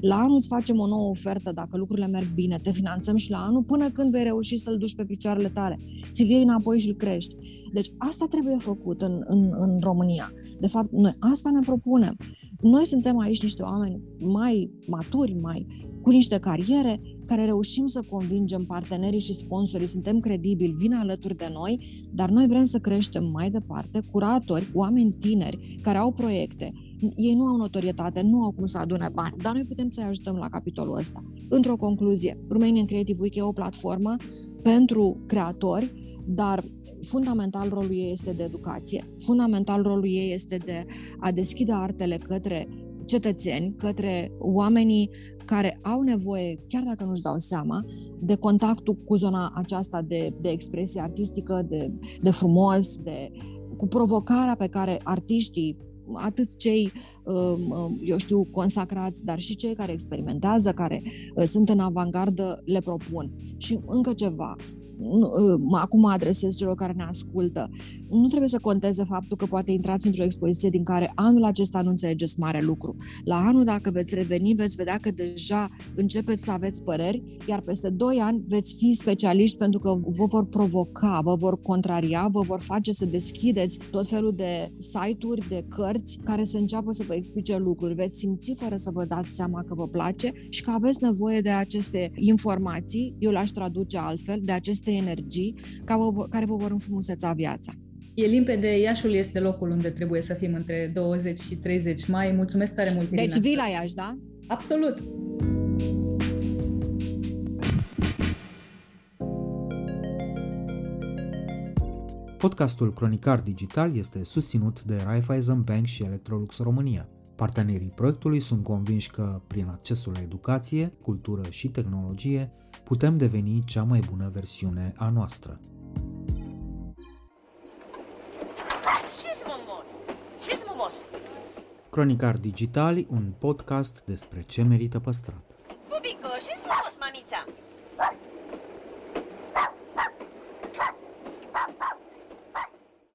S6: la anul îți facem o nouă ofertă dacă lucrurile merg bine, te finanțăm și la anul până când vei reuși să-l duci pe picioarele tale. Ți-l iei înapoi și îl crești. Deci asta trebuie făcut în, în, în România. De fapt, noi asta ne propunem. Noi suntem aici niște oameni mai maturi, mai cu niște cariere, care reușim să convingem partenerii și sponsorii, suntem credibili, vin alături de noi, dar noi vrem să creștem mai departe curatori, oameni tineri care au proiecte, Ei nu au notorietate, nu au cum să adune bani, dar noi putem să-i ajutăm la capitolul ăsta. Într-o concluzie, Romanian Creative Week e o platformă pentru creatori, dar fundamental rolul ei este de educație. Fundamental rolul ei este de a deschide artele către cetățeni, către oamenii care au nevoie, chiar dacă nu-și dau seama, de contactul cu zona aceasta de, de expresie artistică, de, de frumos, de, cu provocarea pe care artiștii atât cei, um, um, eu știu, consacrați, dar și cei care experimentează, care uh, sunt în avangardă, le propun. Și încă ceva, Ă, acum mă adresez celor care ne ascultă, nu trebuie să conteze faptul că poate intrați într-o expoziție din care anul acesta nu înțelegeți mare lucru. La anul, dacă veți reveni, veți vedea că deja începeți să aveți păreri, iar peste 2 ani veți fi specialiști pentru că vă vor provoca, vă vor contraria, vă vor face să deschideți tot felul de site-uri, de cărți care să înceapă să vă explice lucruri. Veți simți fără să vă dați seama că vă place și că aveți nevoie de aceste informații, eu le-aș traduce altfel, de aceste aceste energii care vă vor înfrumuseța viața.
S3: E limpede, Iașul este locul unde trebuie să fim între 20 și 30 mai. Mulțumesc tare mult,
S6: Irina. Deci vii la Iași, da?
S3: Absolut!
S1: Podcastul Cronicar Digital este susținut de Raiffeisen Bank și Electrolux România. Partenerii proiectului sunt convinși că, prin accesul la educație, cultură și tehnologie, putem deveni cea mai bună versiune a noastră. Cronicar Digitali, un podcast despre ce merită păstrat. Bubico, și frumos, mamița!